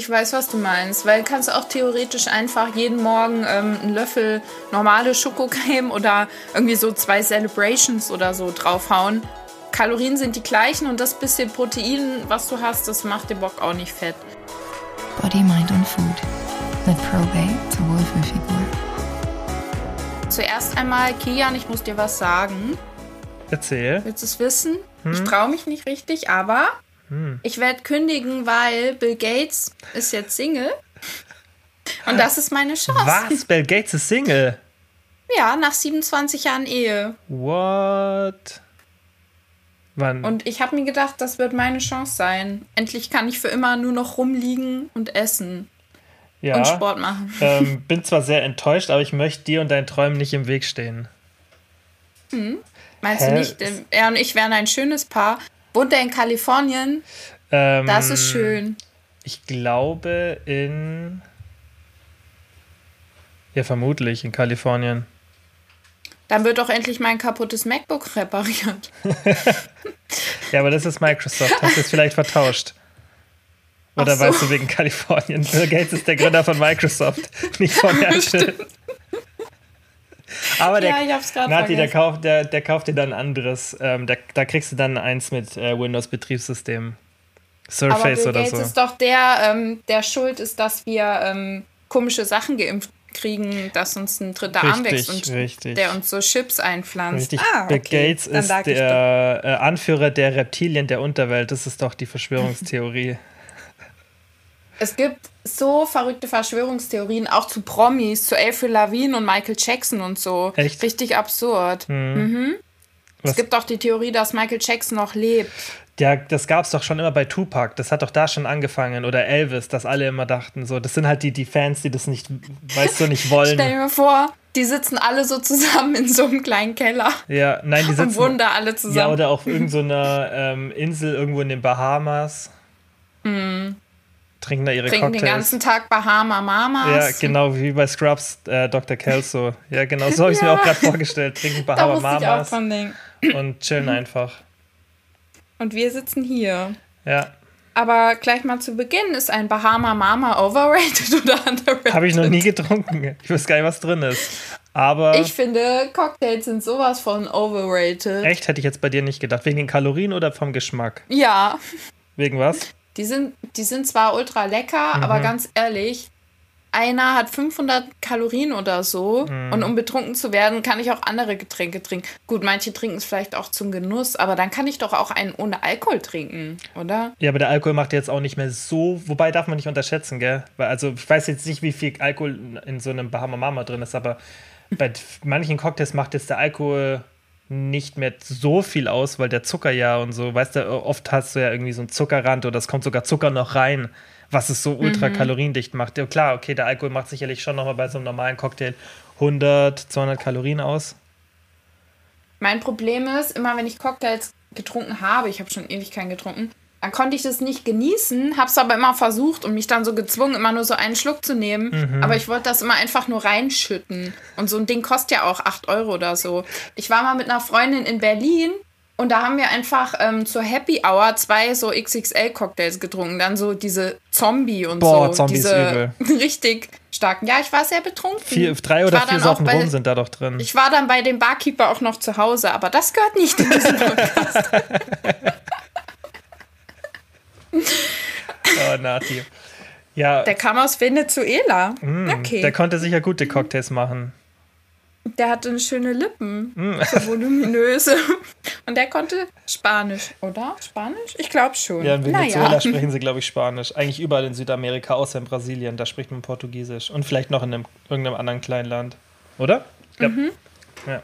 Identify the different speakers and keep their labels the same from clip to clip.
Speaker 1: Ich weiß, was du meinst, weil kannst du auch theoretisch einfach jeden Morgen ähm, einen Löffel normale Schokocreme oder irgendwie so zwei Celebrations oder so draufhauen. Kalorien sind die gleichen und das bisschen Protein, was du hast, das macht den Bock auch nicht fett.
Speaker 2: Body, Mind und Food mit Probate zur Wohlfühlfigur.
Speaker 1: Zuerst einmal, Kian, ich muss dir was sagen.
Speaker 3: Erzähl.
Speaker 1: Willst du es wissen? Hm? Ich traue mich nicht richtig, aber hm. ich werde kündigen, weil Bill Gates ist jetzt Single. Und das ist meine Chance.
Speaker 3: Was? Bill Gates ist Single?
Speaker 1: Ja, nach 27 Jahren Ehe.
Speaker 3: What?
Speaker 1: Wann? Und ich habe mir gedacht, das wird meine Chance sein. Endlich kann ich für immer nur noch rumliegen und essen. Ja, und Sport machen.
Speaker 3: Ähm, bin zwar sehr enttäuscht, aber ich möchte dir und deinen Träumen nicht im Weg stehen.
Speaker 1: Hm? Meinst Hä? du nicht, er und ich wären ein schönes Paar? Wohnt er in Kalifornien? Ähm, das ist schön.
Speaker 3: Ich glaube in. Ja, vermutlich in Kalifornien.
Speaker 1: Dann wird doch endlich mein kaputtes MacBook repariert.
Speaker 3: ja, aber das ist Microsoft. Hast du es vielleicht vertauscht? Oder so. weißt du wegen Kalifornien? Bill Gates ist der Gründer von Microsoft, nicht von Apple. Aber der, ja, Nati, der kauft, der, der kauft dir dann ein anderes. Ähm, da, da kriegst du dann eins mit äh, Windows-Betriebssystem.
Speaker 1: Surface Aber Bill Gates oder so. ist doch der, ähm, der schuld ist, dass wir ähm, komische Sachen geimpft kriegen, dass uns ein dritter richtig, Arm wächst und richtig. der uns so Chips einpflanzt.
Speaker 3: Richtig. Ah, okay. Bill Gates ist der äh, Anführer der Reptilien der Unterwelt. Das ist doch die Verschwörungstheorie.
Speaker 1: es gibt so verrückte Verschwörungstheorien, auch zu Promis, zu Avril Lavigne und Michael Jackson und so. Echt? Richtig absurd. Hm. Mhm. Es gibt auch die Theorie, dass Michael Jackson noch lebt.
Speaker 3: Ja, das gab es doch schon immer bei Tupac. Das hat doch da schon angefangen. Oder Elvis, dass alle immer dachten, so, das sind halt die, die Fans, die das nicht, weißt du, nicht wollen.
Speaker 1: Stell dir vor, die sitzen alle so zusammen in so einem kleinen Keller.
Speaker 3: Ja, nein, die sitzen.
Speaker 1: Und wohnen da alle zusammen. Ja,
Speaker 3: oder auf irgendeiner so ähm, Insel irgendwo in den Bahamas. Mhm. Trinken da ihre
Speaker 1: Trinken
Speaker 3: Cocktails.
Speaker 1: den ganzen Tag Bahama Mamas.
Speaker 3: Ja, genau, wie bei Scrubs, äh, Dr. Kelso. Ja, genau, so habe ich ja. mir auch gerade vorgestellt. Trinken Bahama Mamas und chillen einfach.
Speaker 1: Und wir sitzen hier.
Speaker 3: Ja.
Speaker 1: Aber gleich mal zu Beginn, ist ein Bahama Mama overrated oder underrated?
Speaker 3: Habe ich noch nie getrunken. Ich weiß gar nicht, was drin ist. Aber.
Speaker 1: Ich finde, Cocktails sind sowas von overrated.
Speaker 3: Echt? Hätte ich jetzt bei dir nicht gedacht. Wegen den Kalorien oder vom Geschmack?
Speaker 1: Ja.
Speaker 3: Wegen was?
Speaker 1: Die sind, die sind zwar ultra lecker, mhm. aber ganz ehrlich, einer hat 500 Kalorien oder so mm. und um betrunken zu werden, kann ich auch andere Getränke trinken. Gut, manche trinken es vielleicht auch zum Genuss, aber dann kann ich doch auch einen ohne Alkohol trinken, oder?
Speaker 3: Ja, aber der Alkohol macht jetzt auch nicht mehr so, wobei darf man nicht unterschätzen, gell? Weil, also ich weiß jetzt nicht, wie viel Alkohol in so einem Bahama Mama drin ist, aber bei manchen Cocktails macht jetzt der Alkohol nicht mehr so viel aus, weil der Zucker ja und so, weißt du, oft hast du ja irgendwie so einen Zuckerrand oder es kommt sogar Zucker noch rein was es so ultra mhm. kaloriendicht macht. Ja, klar, okay, der Alkohol macht sicherlich schon nochmal bei so einem normalen Cocktail 100, 200 Kalorien aus.
Speaker 1: Mein Problem ist, immer wenn ich Cocktails getrunken habe, ich habe schon ewig keinen getrunken, dann konnte ich das nicht genießen, habe es aber immer versucht und mich dann so gezwungen, immer nur so einen Schluck zu nehmen. Mhm. Aber ich wollte das immer einfach nur reinschütten. Und so ein Ding kostet ja auch 8 Euro oder so. Ich war mal mit einer Freundin in Berlin und da haben wir einfach ähm, zur Happy Hour zwei so XXL-Cocktails getrunken. Dann so diese Zombie und Boah, so. Zombie diese übel. richtig starken. Ja, ich war sehr betrunken.
Speaker 3: Vier, drei oder vier Sorten rum sind da doch drin.
Speaker 1: Ich war dann bei dem Barkeeper auch noch zu Hause, aber das gehört nicht in diesen Podcast.
Speaker 3: oh, Nati. Ja.
Speaker 1: Der kam aus Venezuela.
Speaker 3: Mm, okay. Der konnte sicher gute Cocktails machen.
Speaker 1: Der hatte schöne Lippen, mm. so voluminöse. Und der konnte Spanisch, oder? Spanisch? Ich glaube schon.
Speaker 3: Ja, in Venezuela naja. sprechen sie, glaube ich, Spanisch. Eigentlich überall in Südamerika, außer in Brasilien. Da spricht man Portugiesisch. Und vielleicht noch in einem, irgendeinem anderen kleinen Land. Oder?
Speaker 1: Ich mhm. Ja.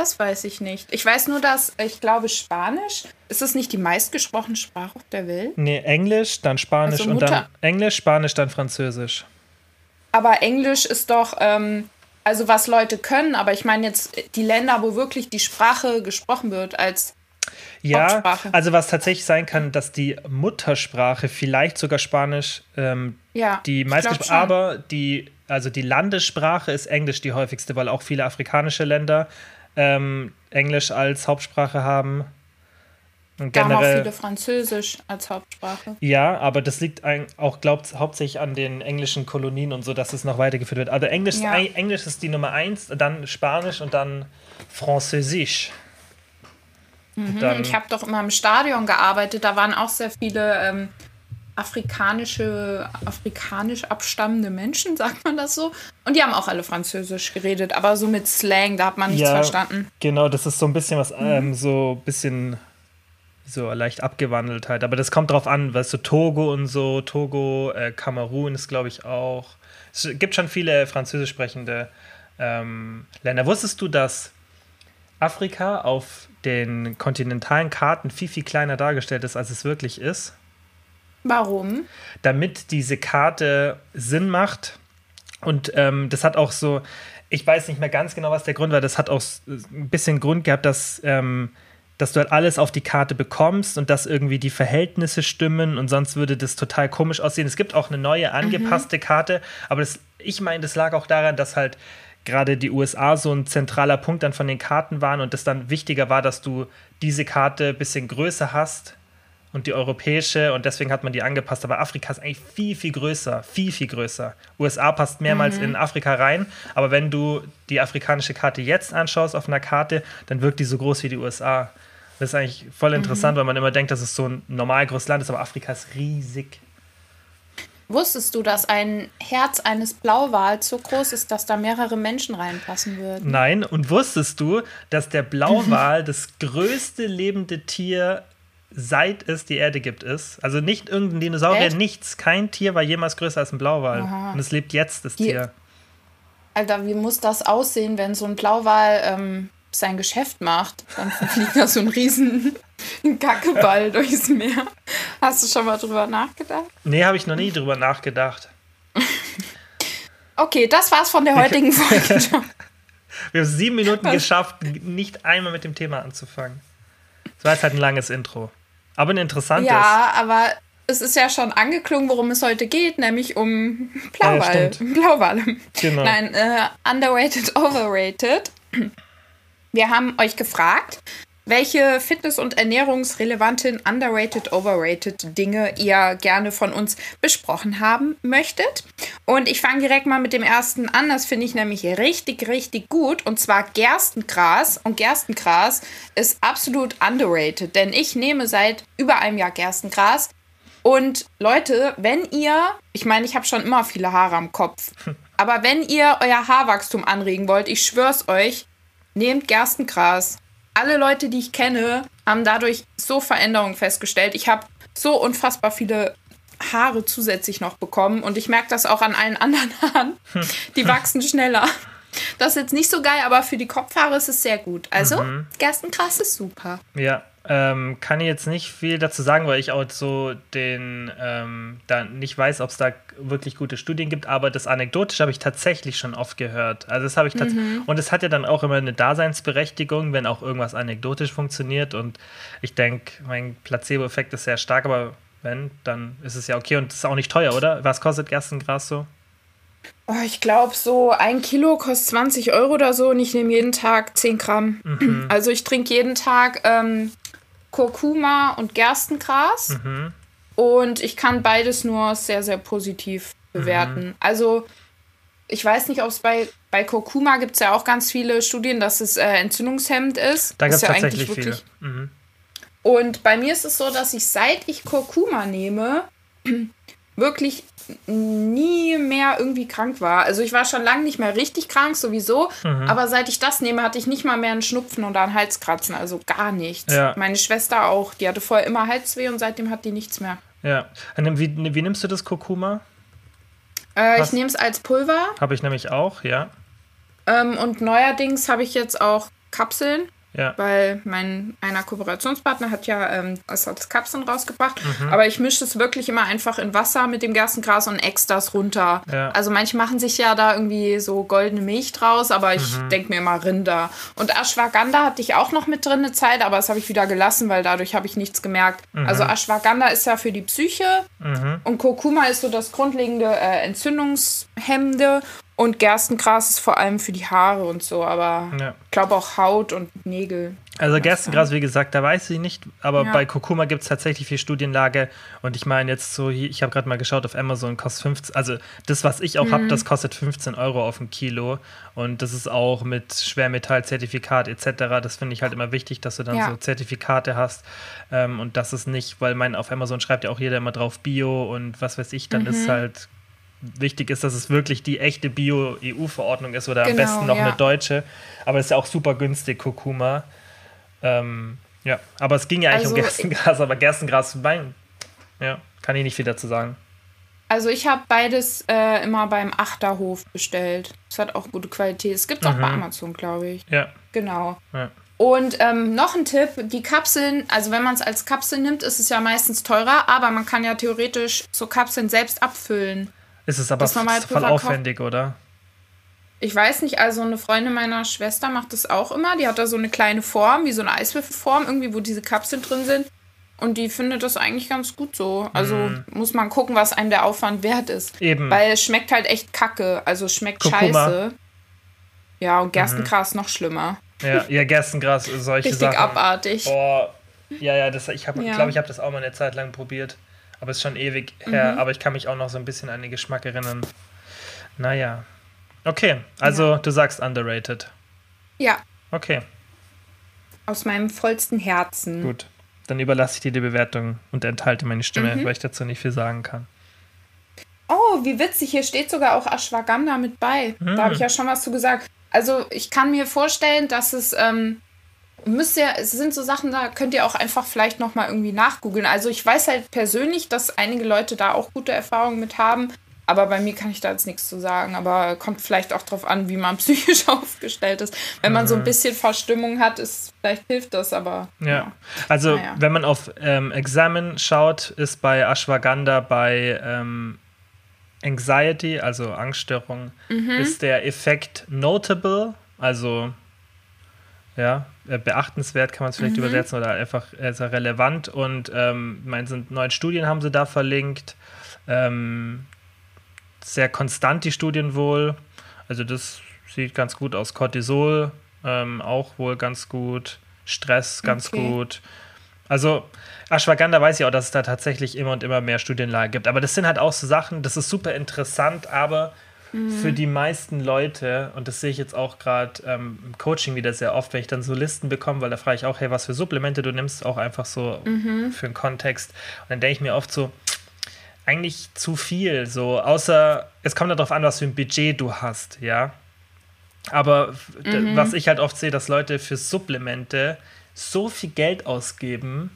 Speaker 1: Das weiß ich nicht. Ich weiß nur, dass ich glaube, Spanisch ist es nicht die meistgesprochene Sprache auf der Welt?
Speaker 3: Nee, Englisch, dann Spanisch also und dann Englisch, Spanisch, dann Französisch.
Speaker 1: Aber Englisch ist doch ähm, also was Leute können, aber ich meine jetzt die Länder, wo wirklich die Sprache gesprochen wird als
Speaker 3: ja, also was tatsächlich sein kann, dass die Muttersprache vielleicht sogar Spanisch ähm, ja, die meiste, aber die also die Landessprache ist Englisch die häufigste, weil auch viele afrikanische Länder ähm, Englisch als Hauptsprache haben. Und
Speaker 1: Da haben auch viele Französisch als Hauptsprache.
Speaker 3: ja, aber das liegt auch, glaubt hauptsächlich an den englischen Kolonien und so, dass es noch weitergeführt wird. Also Englisch,
Speaker 1: Ja.
Speaker 3: Englisch ist die Nummer eins, dann Spanisch und dann Französisch. Und dann,
Speaker 1: Ich habe doch immer im Stadion gearbeitet, da waren auch sehr viele ähm, afrikanische, afrikanisch abstammende Menschen, sagt man das so. Und die haben auch alle Französisch geredet, aber so mit Slang, da hat man nichts
Speaker 3: Ja.
Speaker 1: verstanden.
Speaker 3: Genau, das ist so ein bisschen was, ähm, so ein bisschen so leicht abgewandelt halt. Aber das kommt drauf an, weißt du, Togo und so, Togo, äh, Kamerun ist, glaube ich, auch. Es gibt schon viele französisch sprechende ähm, Länder. Wusstest du, dass Afrika auf den kontinentalen Karten viel, viel kleiner dargestellt ist, als es wirklich ist?
Speaker 1: Warum?
Speaker 3: damit diese Karte Sinn macht. Und ähm, das hat auch so, ich weiß nicht mehr ganz genau, was der Grund war, das hat auch ein bisschen Grund gehabt, dass, ähm, dass du halt alles auf die Karte bekommst und dass irgendwie die Verhältnisse stimmen und sonst würde das total komisch aussehen. Es gibt auch eine neue angepasste Karte, aber das, ich meine, das lag auch daran, dass halt gerade die USA so ein zentraler Punkt dann von den Karten waren und es dann wichtiger war, dass du diese Karte ein bisschen größer hast und die europäische und deswegen hat man die angepasst. Aber Afrika ist eigentlich viel, viel größer, viel, viel größer. USA passt mehrmals in Afrika rein, aber wenn du die afrikanische Karte jetzt anschaust auf einer Karte, dann wirkt die so groß wie die USA. Das ist eigentlich voll interessant, weil man immer denkt, dass es so ein normal großes Land ist, aber Afrika ist riesig.
Speaker 1: Wusstest du, dass ein Herz eines Blauwals so groß ist, dass da mehrere Menschen reinpassen würden?
Speaker 3: Nein, und wusstest du, dass der Blauwal das größte lebende Tier seit es die Erde gibt ist? Also nicht irgendein Dinosaurier,
Speaker 1: Echt?
Speaker 3: nichts. Kein Tier war jemals größer als ein Blauwal.
Speaker 1: Aha.
Speaker 3: Und es lebt jetzt, das
Speaker 1: Die-
Speaker 3: Tier.
Speaker 1: Alter, wie muss das aussehen, wenn so ein Blauwal ähm, sein Geschäft macht? Dann fliegt da so ein riesen Kackeball durchs Meer. Hast du schon mal drüber nachgedacht?
Speaker 3: Nee, habe ich noch nie drüber nachgedacht.
Speaker 1: Okay, das war's von der heutigen Folge.
Speaker 3: Wir haben sieben Minuten geschafft, nicht einmal mit dem Thema anzufangen. Das war jetzt halt ein langes Intro. Aber ein interessantes.
Speaker 1: Ja, aber es ist ja schon angeklungen, worum es heute geht, nämlich um Blauwal.
Speaker 3: stimmt.
Speaker 1: Blauwale.
Speaker 3: Genau.
Speaker 1: Nein, äh, underrated, overrated. Wir haben euch gefragt, welche fitness- und ernährungsrelevanten underrated, overrated Dinge ihr gerne von uns besprochen haben möchtet. Und ich fange direkt mal mit dem ersten an. Das finde ich nämlich richtig, richtig gut. Und zwar Gerstengras. Und Gerstengras ist absolut underrated, denn ich nehme seit über einem Jahr Gerstengras. Und Leute, wenn ihr, ich meine, ich habe schon immer viele Haare am Kopf, aber wenn ihr euer Haarwachstum anregen wollt, ich schwör's euch, nehmt Gerstengras. Alle Leute, die ich kenne, haben dadurch so Veränderungen festgestellt. Ich habe so unfassbar viele Haare zusätzlich noch bekommen und ich merke das auch an allen anderen Haaren. Die wachsen schneller. Das ist jetzt nicht so geil, aber für die Kopfhaare ist es sehr gut. Also, Gerstengras ist super.
Speaker 3: Ja, ähm, kann ich jetzt nicht viel dazu sagen, weil ich auch so den, ähm, da nicht weiß, ob es da wirklich gute Studien gibt, aber das Anekdotische habe ich tatsächlich schon oft gehört. Also das habe ich tats- und es hat ja dann auch immer eine Daseinsberechtigung, wenn auch irgendwas anekdotisch funktioniert und ich denke, mein Placebo-Effekt ist sehr stark, aber wenn, dann ist es ja okay und ist auch nicht teuer, oder? Was kostet Gerstengras so?
Speaker 1: Oh, ich glaube, so ein Kilo kostet 20 Euro oder so und ich nehme jeden Tag 10 Gramm. Also ich trinke jeden Tag ähm, Kurkuma und Gerstengras. Und ich kann beides nur sehr, sehr positiv bewerten. Also ich weiß nicht, ob es bei, bei Kurkuma gibt es ja auch ganz viele Studien, dass es äh, entzündungshemmend ist.
Speaker 3: Da gibt es
Speaker 1: ja
Speaker 3: tatsächlich
Speaker 1: eigentlich
Speaker 3: viele.
Speaker 1: wirklich-
Speaker 3: Mhm.
Speaker 1: Und bei mir ist es so, dass ich seit ich Kurkuma nehme, wirklich nie mehr irgendwie krank war. Also ich war schon lange nicht mehr richtig krank, sowieso.
Speaker 3: Mhm.
Speaker 1: Aber seit ich das nehme, hatte ich nicht mal mehr einen Schnupfen oder einen Halskratzen. Also gar nichts.
Speaker 3: Ja.
Speaker 1: Meine Schwester auch. Die hatte vorher immer Halsweh und seitdem hat die nichts mehr.
Speaker 3: Ja. Und Wie, wie nimmst du das Kurkuma?
Speaker 1: Äh, ich nehme es als Pulver.
Speaker 3: Habe ich nämlich auch, ja.
Speaker 1: Ähm, und neuerdings habe ich jetzt auch Kapseln.
Speaker 3: Ja.
Speaker 1: weil mein einer Kooperationspartner hat ja ähm, es hat Kapseln rausgebracht.
Speaker 3: Mhm.
Speaker 1: Aber ich mische es wirklich immer einfach in Wasser mit dem Gerstengras und extras runter.
Speaker 3: Ja.
Speaker 1: Also manche machen sich ja da irgendwie so goldene Milch draus, aber ich
Speaker 3: Mhm.
Speaker 1: denke mir immer Rinder. Und Ashwagandha hatte ich auch noch mit drin eine Zeit, aber das habe ich wieder gelassen, weil dadurch habe ich nichts gemerkt.
Speaker 3: Mhm.
Speaker 1: Also Ashwagandha ist ja für die Psyche und Kurkuma ist so das grundlegende äh, Entzündungshemmende und Gerstengras ist vor allem für die Haare und so, aber
Speaker 3: Ja.
Speaker 1: ich glaube auch Haut und Nägel.
Speaker 3: Also Gerstengras, wie gesagt, da weiß ich nicht, aber
Speaker 1: Ja.
Speaker 3: bei Kurkuma gibt es tatsächlich viel Studienlage und ich meine jetzt so, ich habe gerade mal geschaut auf Amazon, kostet 15, also das, was ich auch
Speaker 1: Mhm.
Speaker 3: habe, das kostet 15 Euro auf ein Kilo und das ist auch mit Schwermetallzertifikat etc., das finde ich halt immer wichtig, dass du dann
Speaker 1: Ja.
Speaker 3: so Zertifikate hast ähm, und das ist nicht, weil mein, auf Amazon schreibt ja auch jeder immer drauf Bio und was weiß ich, dann
Speaker 1: Mhm.
Speaker 3: ist halt wichtig ist, dass es wirklich die echte Bio-EU-Verordnung ist oder am
Speaker 1: Genau,
Speaker 3: besten noch
Speaker 1: ja.
Speaker 3: eine deutsche. Aber es ist ja auch super günstig, Kurkuma. Ähm, ja, aber es ging ja eigentlich
Speaker 1: Also,
Speaker 3: um Gerstengras, aber Gerstengras, mein, ja, kann ich nicht viel dazu sagen.
Speaker 1: Also ich habe beides äh, immer beim Achterhof bestellt. Es hat auch gute Qualität. Es gibt es auch bei Amazon, glaube ich.
Speaker 3: Ja,
Speaker 1: Genau.
Speaker 3: ja.
Speaker 1: Und ähm, noch ein Tipp, die Kapseln, also wenn man es als Kapsel nimmt, ist es ja meistens teurer, aber man kann ja theoretisch so Kapseln selbst abfüllen.
Speaker 3: Ist es aber voll aufwendig, oder?
Speaker 1: Ich weiß nicht, also eine Freundin meiner Schwester macht das auch immer. Die hat da so eine kleine Form, wie so eine Eiswürfelform, irgendwie, wo diese Kapseln drin sind. Und die findet das eigentlich ganz gut so. Also muss man gucken, was einem der Aufwand wert ist.
Speaker 3: Mhm. Eben.
Speaker 1: Weil es schmeckt halt echt kacke. Also es schmeckt
Speaker 3: Kurkuma.
Speaker 1: scheiße. Ja, und Gerstengras noch schlimmer.
Speaker 3: Ja, ja Gerstengras, solche
Speaker 1: Richtig
Speaker 3: Sachen.
Speaker 1: abartig.
Speaker 3: Boah, ja, ja, das, ich habe,
Speaker 1: Ja.
Speaker 3: glaube ich, habe das auch mal eine Zeit lang probiert. Aber es ist schon ewig
Speaker 1: Mhm.
Speaker 3: her. Aber ich kann mich auch noch so ein bisschen an den Geschmack erinnern. Naja. Okay, also du sagst underrated.
Speaker 1: Ja,
Speaker 3: Okay,
Speaker 1: aus meinem vollsten Herzen.
Speaker 3: gut. Dann überlasse ich dir die Bewertung und enthalte meine Stimme,
Speaker 1: Mhm.
Speaker 3: weil ich dazu nicht viel sagen kann.
Speaker 1: Oh, wie witzig, hier steht sogar auch Ashwagandha mit bei.
Speaker 3: Hm.
Speaker 1: Da habe ich ja schon was zu gesagt. Also ich kann mir vorstellen, dass es ähm, müsst ihr, es sind so Sachen, da könnt ihr auch einfach vielleicht noch mal irgendwie nachgoogeln. Also ich weiß halt persönlich, dass einige Leute da auch gute Erfahrungen mit haben. Aber bei mir kann ich da jetzt nichts zu sagen. Aber kommt vielleicht auch drauf an, wie man psychisch aufgestellt ist. Wenn man so ein bisschen Verstimmung hat, ist, vielleicht hilft das, aber
Speaker 3: Ja, also
Speaker 1: Naja.
Speaker 3: wenn man auf ähm, Examen schaut, ist bei Ashwagandha bei ähm, Anxiety, also Angststörung,
Speaker 1: Mhm.
Speaker 3: ist der Effekt notable, also ja, beachtenswert kann man es vielleicht
Speaker 1: Mhm.
Speaker 3: übersetzen oder einfach äh, sehr relevant und ähm, mein, sind neun Studien haben sie da verlinkt. Ähm, sehr konstant die Studien wohl. Also das sieht ganz gut aus. Cortisol ähm, auch wohl ganz gut. Stress ganz
Speaker 1: Okay.
Speaker 3: gut. Also Ashwagandha weiß ich auch, dass es da tatsächlich immer und immer mehr Studienlage gibt. Aber das sind halt auch so Sachen, das ist super interessant, aber für die meisten Leute, und das sehe ich jetzt auch gerade ähm, im Coaching wieder sehr oft, wenn ich dann so Listen bekomme, weil da frage ich auch, hey, was für Supplemente du nimmst, auch einfach so für den Kontext. Und dann denke ich mir oft so, eigentlich zu viel, so, außer es kommt darauf an, was für ein Budget du hast, ja. Aber d- was ich halt oft sehe, dass Leute für Supplemente so viel Geld ausgeben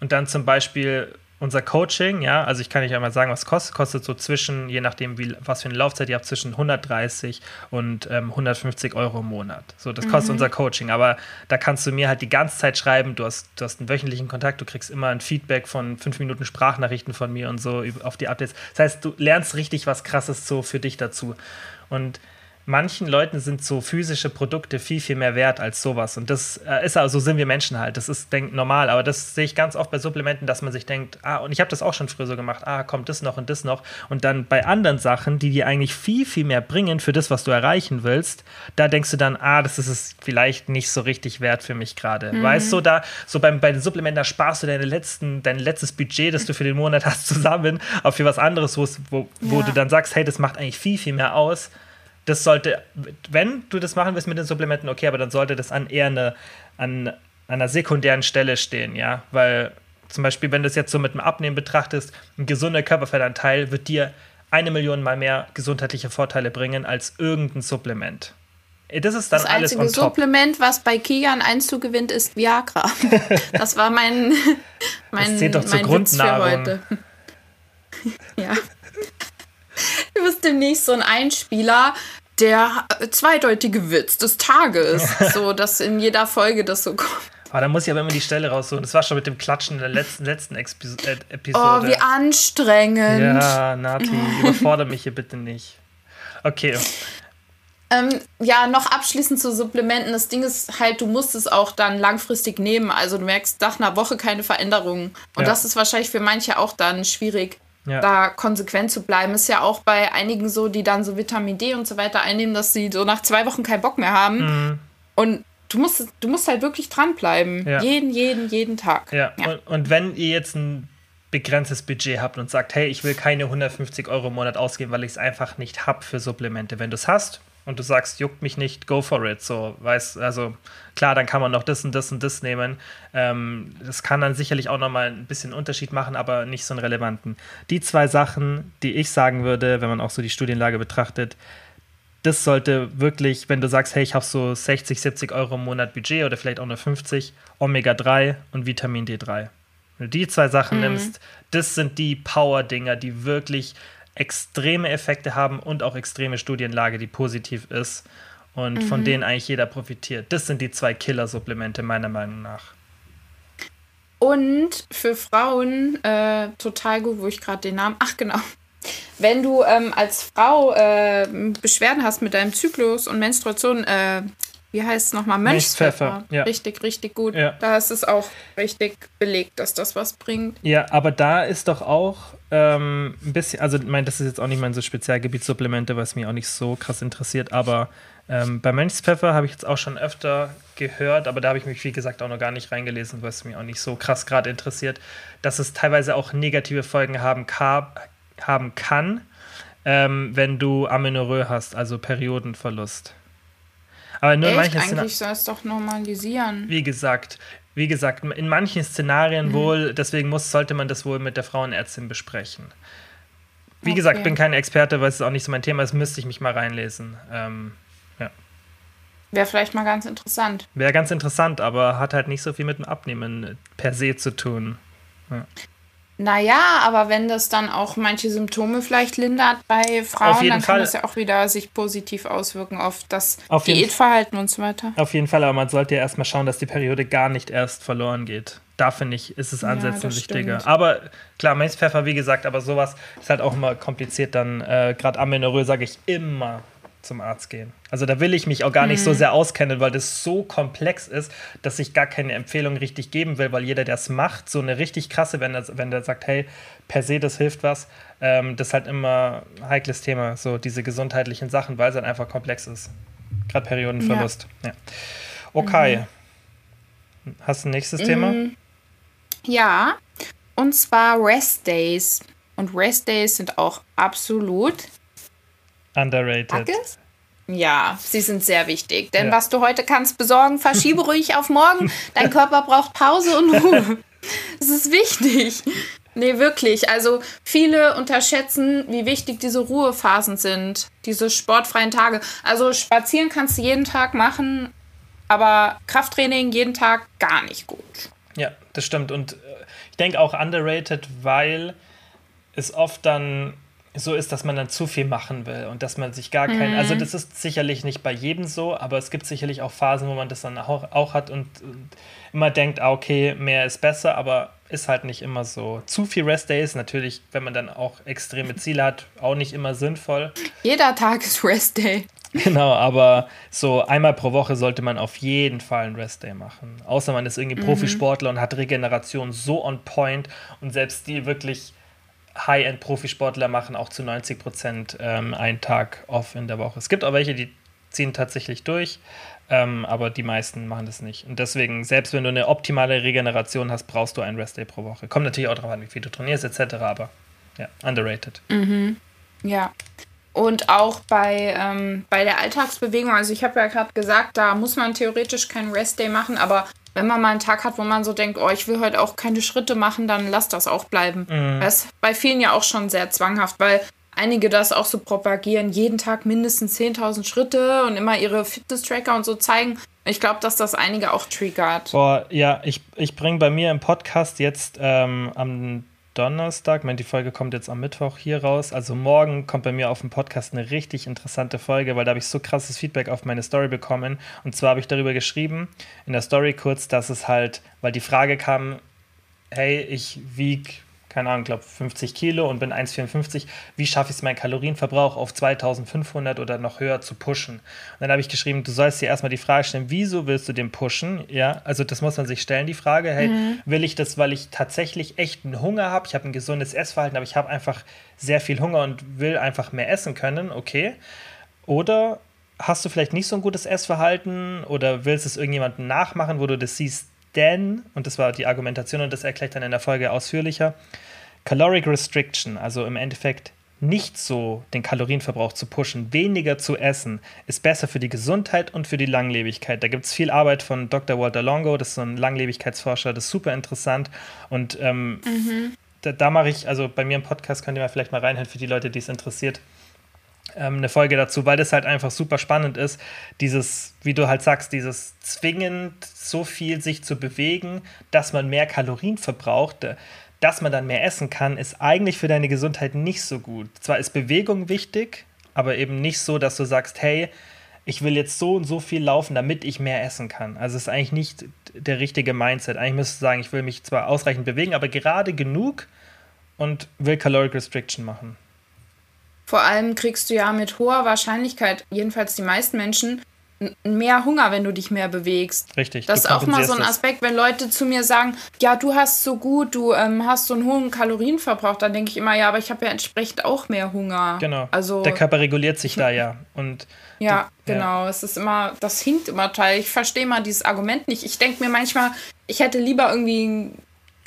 Speaker 3: und dann zum Beispiel unser Coaching, ja, also ich kann nicht einmal sagen, was kostet, kostet so zwischen, je nachdem, wie, was für eine Laufzeit ihr habt, zwischen 130 und ähm, 150 Euro im Monat. So, das kostet unser Coaching. Aber da kannst du mir halt die ganze Zeit schreiben, du hast, du hast einen wöchentlichen Kontakt, du kriegst immer ein Feedback von fünf Minuten Sprachnachrichten von mir und so auf die Updates. Das heißt, du lernst richtig was krasses so für dich dazu. Und manchen Leuten sind so physische Produkte viel, viel mehr wert als sowas. Und das äh, ist also, so sind wir Menschen halt. Das ist denk, normal. Aber das sehe ich ganz oft bei Supplementen, dass man sich denkt, ah, und ich habe das auch schon früher so gemacht, ah, kommt das noch und das noch. Und dann bei anderen Sachen, die dir eigentlich viel, viel mehr bringen für das, was du erreichen willst, da denkst du dann, ah, das ist es vielleicht nicht so richtig wert für mich gerade. Weißt du, da, so beim, bei den Supplementen, da sparst du deine letzten, dein letztes Budget, das du für den Monat hast, zusammen, auf für was anderes, wo, es- wo, wo
Speaker 1: Ja.
Speaker 3: du dann sagst, hey, das macht eigentlich viel, viel mehr aus das sollte, wenn du das machen willst mit den Supplementen, okay, aber dann sollte das an eher eine, an einer sekundären Stelle stehen, ja, weil zum Beispiel, wenn du es jetzt so mit dem Abnehmen betrachtest, ein gesunder Körperfettanteil wird dir eine Million mal mehr gesundheitliche Vorteile bringen als irgendein Supplement. Eh, Das ist dann
Speaker 1: Das
Speaker 3: alles
Speaker 1: einzige
Speaker 3: on top.
Speaker 1: Supplement, was bei Kian Einzug gewinnt, ist Viagra. Das war mein, mein,
Speaker 3: zählt doch zur
Speaker 1: mein Witz für
Speaker 3: Grundnahrung.
Speaker 1: heute. Ja. Du bist demnächst so ein Einspieler, der zweideutige Witz des Tages. So, dass in jeder Folge das so kommt.
Speaker 3: Aber da muss ich aber immer die Stelle raussuchen. Das war schon mit dem Klatschen in der letzten, letzten äh,
Speaker 1: Oh,
Speaker 3: Episode.
Speaker 1: wie anstrengend.
Speaker 3: ja, Nati, überfordere mich hier bitte nicht. Okay,
Speaker 1: Ähm, ja, noch abschließend zu Supplementen. Das Ding ist halt, du musst es auch dann langfristig nehmen. Also du merkst nach einer Woche keine Veränderungen. Und
Speaker 3: Ja.
Speaker 1: das ist wahrscheinlich für manche auch dann schwierig,
Speaker 3: Ja.
Speaker 1: da konsequent zu bleiben. Ist ja auch bei einigen so, die dann so Vitamin D und so weiter einnehmen, dass sie so nach zwei Wochen keinen Bock mehr haben.
Speaker 3: Mhm.
Speaker 1: Und du musst, du musst halt wirklich dranbleiben.
Speaker 3: Ja.
Speaker 1: Jeden, jeden, jeden Tag.
Speaker 3: Ja, Und, und wenn ihr jetzt ein begrenztes Budget habt und sagt, hey, ich will keine 150 Euro im Monat ausgeben, weil ich es einfach nicht habe für Supplemente. Wenn du es hast und du sagst, juckt mich nicht, go for it. So, weißt, also klar, dann kann man noch das und das und das nehmen. Ähm, das kann dann sicherlich auch nochmal ein bisschen Unterschied machen, aber nicht so einen relevanten. Die zwei Sachen, die ich sagen würde, wenn man auch so die Studienlage betrachtet, das sollte wirklich, wenn du sagst, hey, ich habe so 60, 70 Euro im Monat Budget oder vielleicht auch nur 50, Omega-3 und Vitamin D3. Wenn du die zwei Sachen nimmst, das sind die Power-Dinger, die wirklich extreme Effekte haben und auch extreme Studienlage, die positiv ist und von denen eigentlich jeder profitiert. Das sind die zwei Killer-Supplemente meiner Meinung nach.
Speaker 1: Und für Frauen äh, total gut, wo ich gerade den Namen. Ach, genau. Wenn du ähm, als Frau äh, Beschwerden hast mit deinem Zyklus und Menstruation, äh, wie heißt es nochmal?
Speaker 3: Mönchspfeffer, ja.
Speaker 1: Richtig, richtig gut.
Speaker 3: Ja.
Speaker 1: Da ist es auch richtig belegt, dass das was bringt.
Speaker 3: Ja, aber da ist doch auch ähm, ein bisschen, also ich meine, das ist jetzt auch nicht mein so Spezialgebiet Supplemente, was mich auch nicht so krass interessiert, aber ähm, bei Mönchspfeffer habe ich jetzt auch schon öfter gehört, aber da habe ich mich, wie gesagt, auch noch gar nicht reingelesen, was mich auch nicht so krass gerade interessiert, dass es teilweise auch negative Folgen haben, ka- haben kann, ähm, wenn du Amenorrhoe hast, also Periodenverlust. Aber nur in
Speaker 1: Echt?
Speaker 3: manchen Szena-
Speaker 1: Eigentlich soll es doch normalisieren.
Speaker 3: wie gesagt, wie gesagt, in manchen
Speaker 1: Mhm.
Speaker 3: Szenarien wohl, deswegen muss, sollte man das wohl mit der Frauenärztin besprechen. Wie gesagt,
Speaker 1: Okay.
Speaker 3: bin kein Experte, weil es auch nicht so mein Thema ist, müsste ich mich mal reinlesen. Ähm, ja.
Speaker 1: Wäre vielleicht mal ganz interessant.
Speaker 3: Wäre ganz interessant, aber hat halt nicht so viel mit dem Abnehmen per se zu tun.
Speaker 1: Naja, aber wenn das dann auch manche Symptome vielleicht lindert bei Frauen, dann
Speaker 3: Fall.
Speaker 1: kann das ja auch wieder sich positiv auswirken auf das
Speaker 3: Auf
Speaker 1: Diätverhalten und so weiter.
Speaker 3: Auf jeden Fall, aber man sollte ja erstmal schauen, dass die Periode gar nicht erst verloren geht. Da finde ich, ist es
Speaker 1: Ja,
Speaker 3: ansetzen
Speaker 1: das
Speaker 3: wichtiger. Aber klar, Maispfeffer, wie gesagt, aber sowas ist halt auch immer kompliziert. Dann, äh, gerade Amenorrhoe sage ich immer zum Arzt gehen. Also da will ich mich auch gar nicht
Speaker 1: Mhm.
Speaker 3: so sehr auskennen, weil das so komplex ist, dass ich gar keine Empfehlung richtig geben will, weil jeder, der es macht, so eine richtig krasse, wenn er, wenn der sagt, hey, per se, das hilft was, ähm, das ist halt immer ein heikles Thema, so diese gesundheitlichen Sachen, weil es halt einfach komplex ist. Gerade Periodenverlust. Ja. Okay. Hast du ein nächstes Thema?
Speaker 1: Mhm. Ja, und zwar Rest Days. Und Rest Days sind auch absolut
Speaker 3: Underrated.
Speaker 1: Hackes? Ja, sie sind sehr wichtig. Denn
Speaker 3: Ja.
Speaker 1: was du heute kannst besorgen, verschiebe ruhig auf morgen. Dein Körper braucht Pause und Ruhe. Das ist wichtig. Nee, wirklich. Also viele unterschätzen, wie wichtig diese Ruhephasen sind. Diese sportfreien Tage. Also spazieren kannst du jeden Tag machen, aber Krafttraining jeden Tag gar nicht gut.
Speaker 3: Ja, das stimmt. Und äh, ich denke auch underrated, weil es oft dann so ist, dass man dann zu viel machen will und dass man sich gar kein. Also, das ist sicherlich nicht bei jedem so, aber es gibt sicherlich auch Phasen, wo man das dann auch, auch hat und, und immer denkt, ah, okay, mehr ist besser, aber ist halt nicht immer so. Zu viel Rest Days, natürlich, wenn man dann auch extreme Ziele hat, auch nicht immer sinnvoll.
Speaker 1: Jeder Tag ist Rest Day.
Speaker 3: Genau, aber so einmal pro Woche sollte man auf jeden Fall einen Rest Day machen. Außer man ist irgendwie Profisportler und hat Regeneration so on point und selbst die wirklich High-End-Profisportler machen auch zu 90 Prozent ähm, einen Tag off in der Woche. Es gibt auch welche, die ziehen tatsächlich durch, ähm, aber die meisten machen das nicht. Und deswegen, selbst wenn du eine optimale Regeneration hast, brauchst du einen Rest Day pro Woche. Kommt natürlich auch darauf an, wie viel du trainierst etc., aber ja, underrated.
Speaker 1: Ja. Und auch bei, ähm, bei der Alltagsbewegung, also ich habe ja gerade gesagt, da muss man theoretisch keinen Rest-Day machen, aber wenn man mal einen Tag hat, wo man so denkt, oh, ich will heute auch keine Schritte machen, dann lass das auch bleiben. Das ist bei vielen ja auch schon sehr zwanghaft, weil einige das auch so propagieren, jeden Tag mindestens 10.000 Schritte und immer ihre Fitness-Tracker und so zeigen. Ich glaube, dass das einige auch triggert.
Speaker 3: Boah, ja, ich, ich bringe bei mir im Podcast jetzt ähm, am Donnerstag, ich meine, die Folge kommt jetzt am Mittwoch hier raus. Also morgen kommt bei mir auf dem Podcast eine richtig interessante Folge, weil da habe ich so krasses Feedback auf meine Story bekommen. Und zwar habe ich darüber geschrieben, in der Story kurz, dass es halt, weil die Frage kam, hey, ich wiege, keine Ahnung, glaube 50 Kilo und bin 1,54. Wie schaffe ich es, meinen Kalorienverbrauch auf 2500 oder noch höher zu pushen? Und dann habe ich geschrieben, du sollst dir erstmal die Frage stellen, wieso willst du den pushen? Ja, also das muss man sich stellen, die Frage, hey, will ich das, weil ich tatsächlich echten Hunger habe? Ich habe ein gesundes Essverhalten, aber ich habe einfach sehr viel Hunger und will einfach mehr essen können, okay. Oder hast du vielleicht nicht so ein gutes Essverhalten oder willst es irgendjemandem nachmachen, wo du das siehst, denn, und das war die Argumentation und das erkläre ich dann in der Folge ausführlicher, Caloric Restriction, also im Endeffekt nicht so den Kalorienverbrauch zu pushen, weniger zu essen, ist besser für die Gesundheit und für die Langlebigkeit. Da gibt es viel Arbeit von Dr. Walter Longo, das ist so ein Langlebigkeitsforscher, das ist super interessant. Und ähm, mhm. da, da mache ich, also bei mir im Podcast könnt ihr mal vielleicht mal reinhören für die Leute, die es interessiert, eine Folge dazu, weil das halt einfach super spannend ist. Dieses, wie du halt sagst, dieses zwingend so viel sich zu bewegen, dass man mehr Kalorien verbraucht dass man dann mehr essen kann, ist eigentlich für deine Gesundheit nicht so gut. Zwar ist Bewegung wichtig, aber eben nicht so, dass du sagst, hey, ich will jetzt so und so viel laufen, damit ich mehr essen kann. Also es ist eigentlich nicht der richtige Mindset. Eigentlich müsstest du sagen, ich will mich zwar ausreichend bewegen, aber gerade genug und will Caloric Restriction machen.
Speaker 1: Vor allem kriegst du ja mit hoher Wahrscheinlichkeit, jedenfalls die meisten Menschen, mehr Hunger, wenn du dich mehr bewegst.
Speaker 3: Richtig.
Speaker 1: Das ist auch mal so ein Aspekt, wenn Leute zu mir sagen, ja, du hast so gut, du ähm, hast so einen hohen Kalorienverbrauch, dann denke ich immer, ja, aber ich habe ja entsprechend auch mehr Hunger.
Speaker 3: Genau. Also der Körper reguliert sich da ja und
Speaker 1: ja, die, genau. Ja. Es ist immer, das hinkt immer teil. Ich verstehe mal dieses Argument nicht. Ich denke mir manchmal, ich hätte lieber irgendwie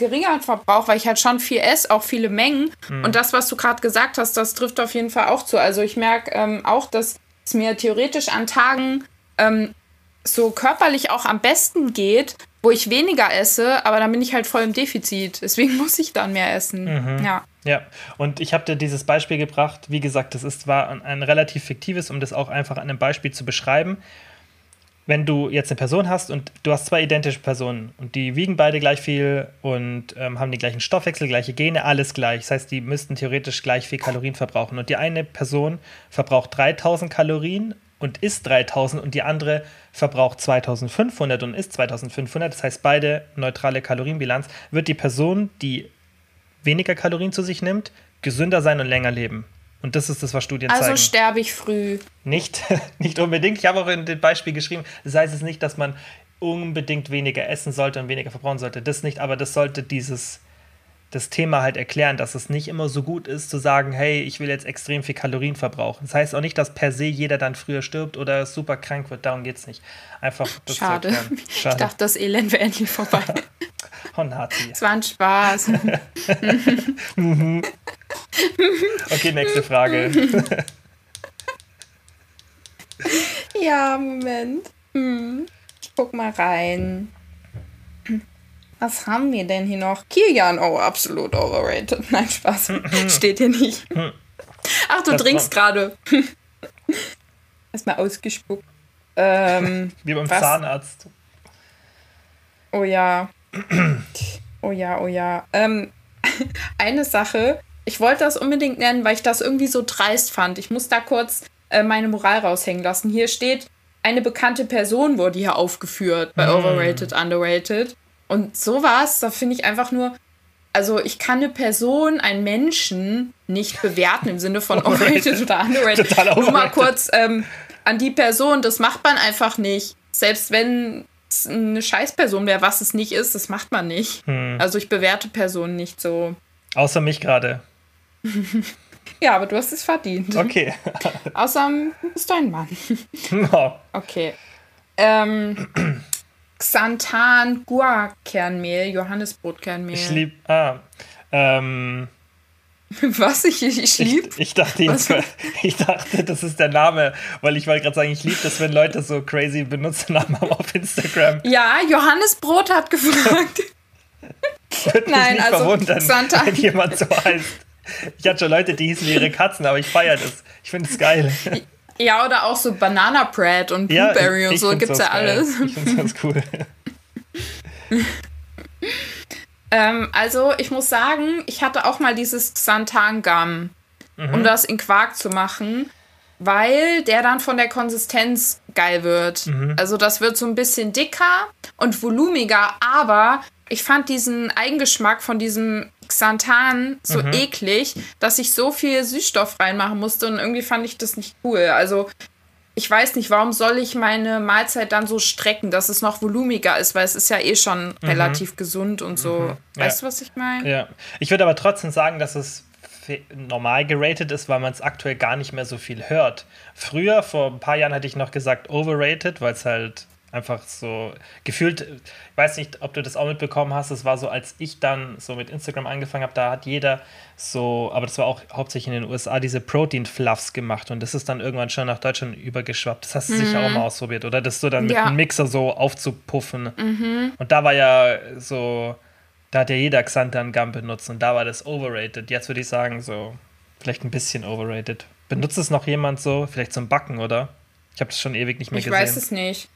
Speaker 1: geringeren Verbrauch, weil ich halt schon viel esse, auch viele Mengen. Mhm. Und das, was du gerade gesagt hast, das trifft auf jeden Fall auch zu. Also ich merke ähm, auch, dass es mir theoretisch an Tagen ähm, so körperlich auch am besten geht, wo ich weniger esse, aber dann bin ich halt voll im Defizit. Deswegen muss ich dann mehr essen. Mhm. Ja.
Speaker 3: Ja, und ich habe dir dieses Beispiel gebracht. Wie gesagt, das ist, war ein, ein relativ fiktives, um das auch einfach an einem Beispiel zu beschreiben. Wenn du jetzt eine Person hast und du hast zwei identische Personen und die wiegen beide gleich viel und ähm, haben den gleichen Stoffwechsel, gleiche Gene, alles gleich. Das heißt, die müssten theoretisch gleich viel Kalorien verbrauchen. Und die eine Person verbraucht 3000 Kalorien und isst 3000 und die andere verbraucht 2500 und isst 2500, das heißt beide neutrale Kalorienbilanz, wird die Person, die weniger Kalorien zu sich nimmt, gesünder sein und länger leben. Und das ist das, was Studien
Speaker 1: also
Speaker 3: zeigen.
Speaker 1: Also sterbe ich früh.
Speaker 3: Nicht, nicht unbedingt. Ich habe auch in dem Beispiel geschrieben, das heißt es nicht, dass man unbedingt weniger essen sollte und weniger verbrauchen sollte. Das nicht, aber das sollte dieses das Thema halt erklären, dass es nicht immer so gut ist zu sagen, hey, ich will jetzt extrem viel Kalorien verbrauchen. Das heißt auch nicht, dass per se jeder dann früher stirbt oder super krank wird. Darum geht es nicht. Einfach
Speaker 1: das Schade. Schade. Ich dachte, das Elend wäre endlich vorbei.
Speaker 3: oh, Nazi.
Speaker 1: Es war ein Spaß.
Speaker 3: okay, nächste Frage.
Speaker 1: ja, Moment. Hm. Ich guck mal rein. Was haben wir denn hier noch? Kilian, oh, absolut overrated. Nein, Spaß. Steht hier nicht. Ach, du das trinkst gerade. Erstmal ausgespuckt. Ähm,
Speaker 3: Wie beim was? Zahnarzt.
Speaker 1: Oh ja. Oh ja, oh ja. Ähm, eine Sache. Ich wollte das unbedingt nennen, weil ich das irgendwie so dreist fand. Ich muss da kurz äh, meine Moral raushängen lassen. Hier steht, eine bekannte Person wurde hier aufgeführt bei mm. Overrated, Underrated. Und sowas, da finde ich einfach nur, also ich kann eine Person, einen Menschen nicht bewerten im Sinne von overrated oder underrated. Total overrated. Nur mal kurz ähm, an die Person, das macht man einfach nicht. Selbst wenn es eine Scheißperson wäre, was es nicht ist, das macht man nicht. Hm. Also ich bewerte Personen nicht so.
Speaker 3: Außer mich gerade.
Speaker 1: ja, aber du hast es verdient.
Speaker 3: Okay.
Speaker 1: Außer bist du ein Mann. No. Okay. Ähm, Xanthan Guarkernmehl, Johannesbrotkernmehl.
Speaker 3: Ich lieb. Ah. Ähm.
Speaker 1: Was? Ich, ich lieb?
Speaker 3: Ich, ich, dachte jetzt, ich dachte, das ist der Name, weil ich wollte gerade sagen, ich liebe das, wenn Leute so crazy Benutzernamen haben auf Instagram.
Speaker 1: Ja, Johannesbrot hat gefragt.
Speaker 3: Würde Nein, mich nicht also verwundern, Xanthan. wenn jemand so heißt. Ich hatte schon Leute, die hießen ihre Katzen, aber ich feiere das. Ich finde es geil.
Speaker 1: Ja, oder auch so Banana Bread und Blueberry ja, und so, gibt's ja geil. alles.
Speaker 3: Ich finde ganz cool.
Speaker 1: ähm, also, ich muss sagen, ich hatte auch mal dieses Xanthan Gum, mhm. um das in Quark zu machen, weil der dann von der Konsistenz geil wird. Mhm. Also, das wird so ein bisschen dicker und volumiger, aber ich fand diesen Eigengeschmack von diesem Xanthan so mhm. eklig, dass ich so viel Süßstoff reinmachen musste und irgendwie fand ich das nicht cool. Also ich weiß nicht, warum soll ich meine Mahlzeit dann so strecken, dass es noch volumiger ist, weil es ist ja eh schon mhm. relativ gesund und so. Mhm. Weißt ja. du, was ich meine?
Speaker 3: Ja. Ich würde aber trotzdem sagen, dass es normal geratet ist, weil man es aktuell gar nicht mehr so viel hört. Früher, vor ein paar Jahren, hätte ich noch gesagt overrated, weil es halt einfach so gefühlt, ich weiß nicht, ob du das auch mitbekommen hast, es war so, als ich dann so mit Instagram angefangen habe, da hat jeder so, aber das war auch hauptsächlich in den USA, diese Protein-Fluffs gemacht und das ist dann irgendwann schon nach Deutschland übergeschwappt. Das hast du mhm. sicher auch mal ausprobiert, oder? Das so dann mit ja. einem Mixer so aufzupuffen. Mhm. Und da war ja so, da hat ja jeder Xanthan Gum benutzt und da war das overrated. Jetzt würde ich sagen, so, vielleicht ein bisschen overrated. Benutzt es noch jemand so, vielleicht zum Backen, oder? Ich habe das schon ewig nicht mehr
Speaker 1: ich
Speaker 3: gesehen.
Speaker 1: Ich weiß es nicht.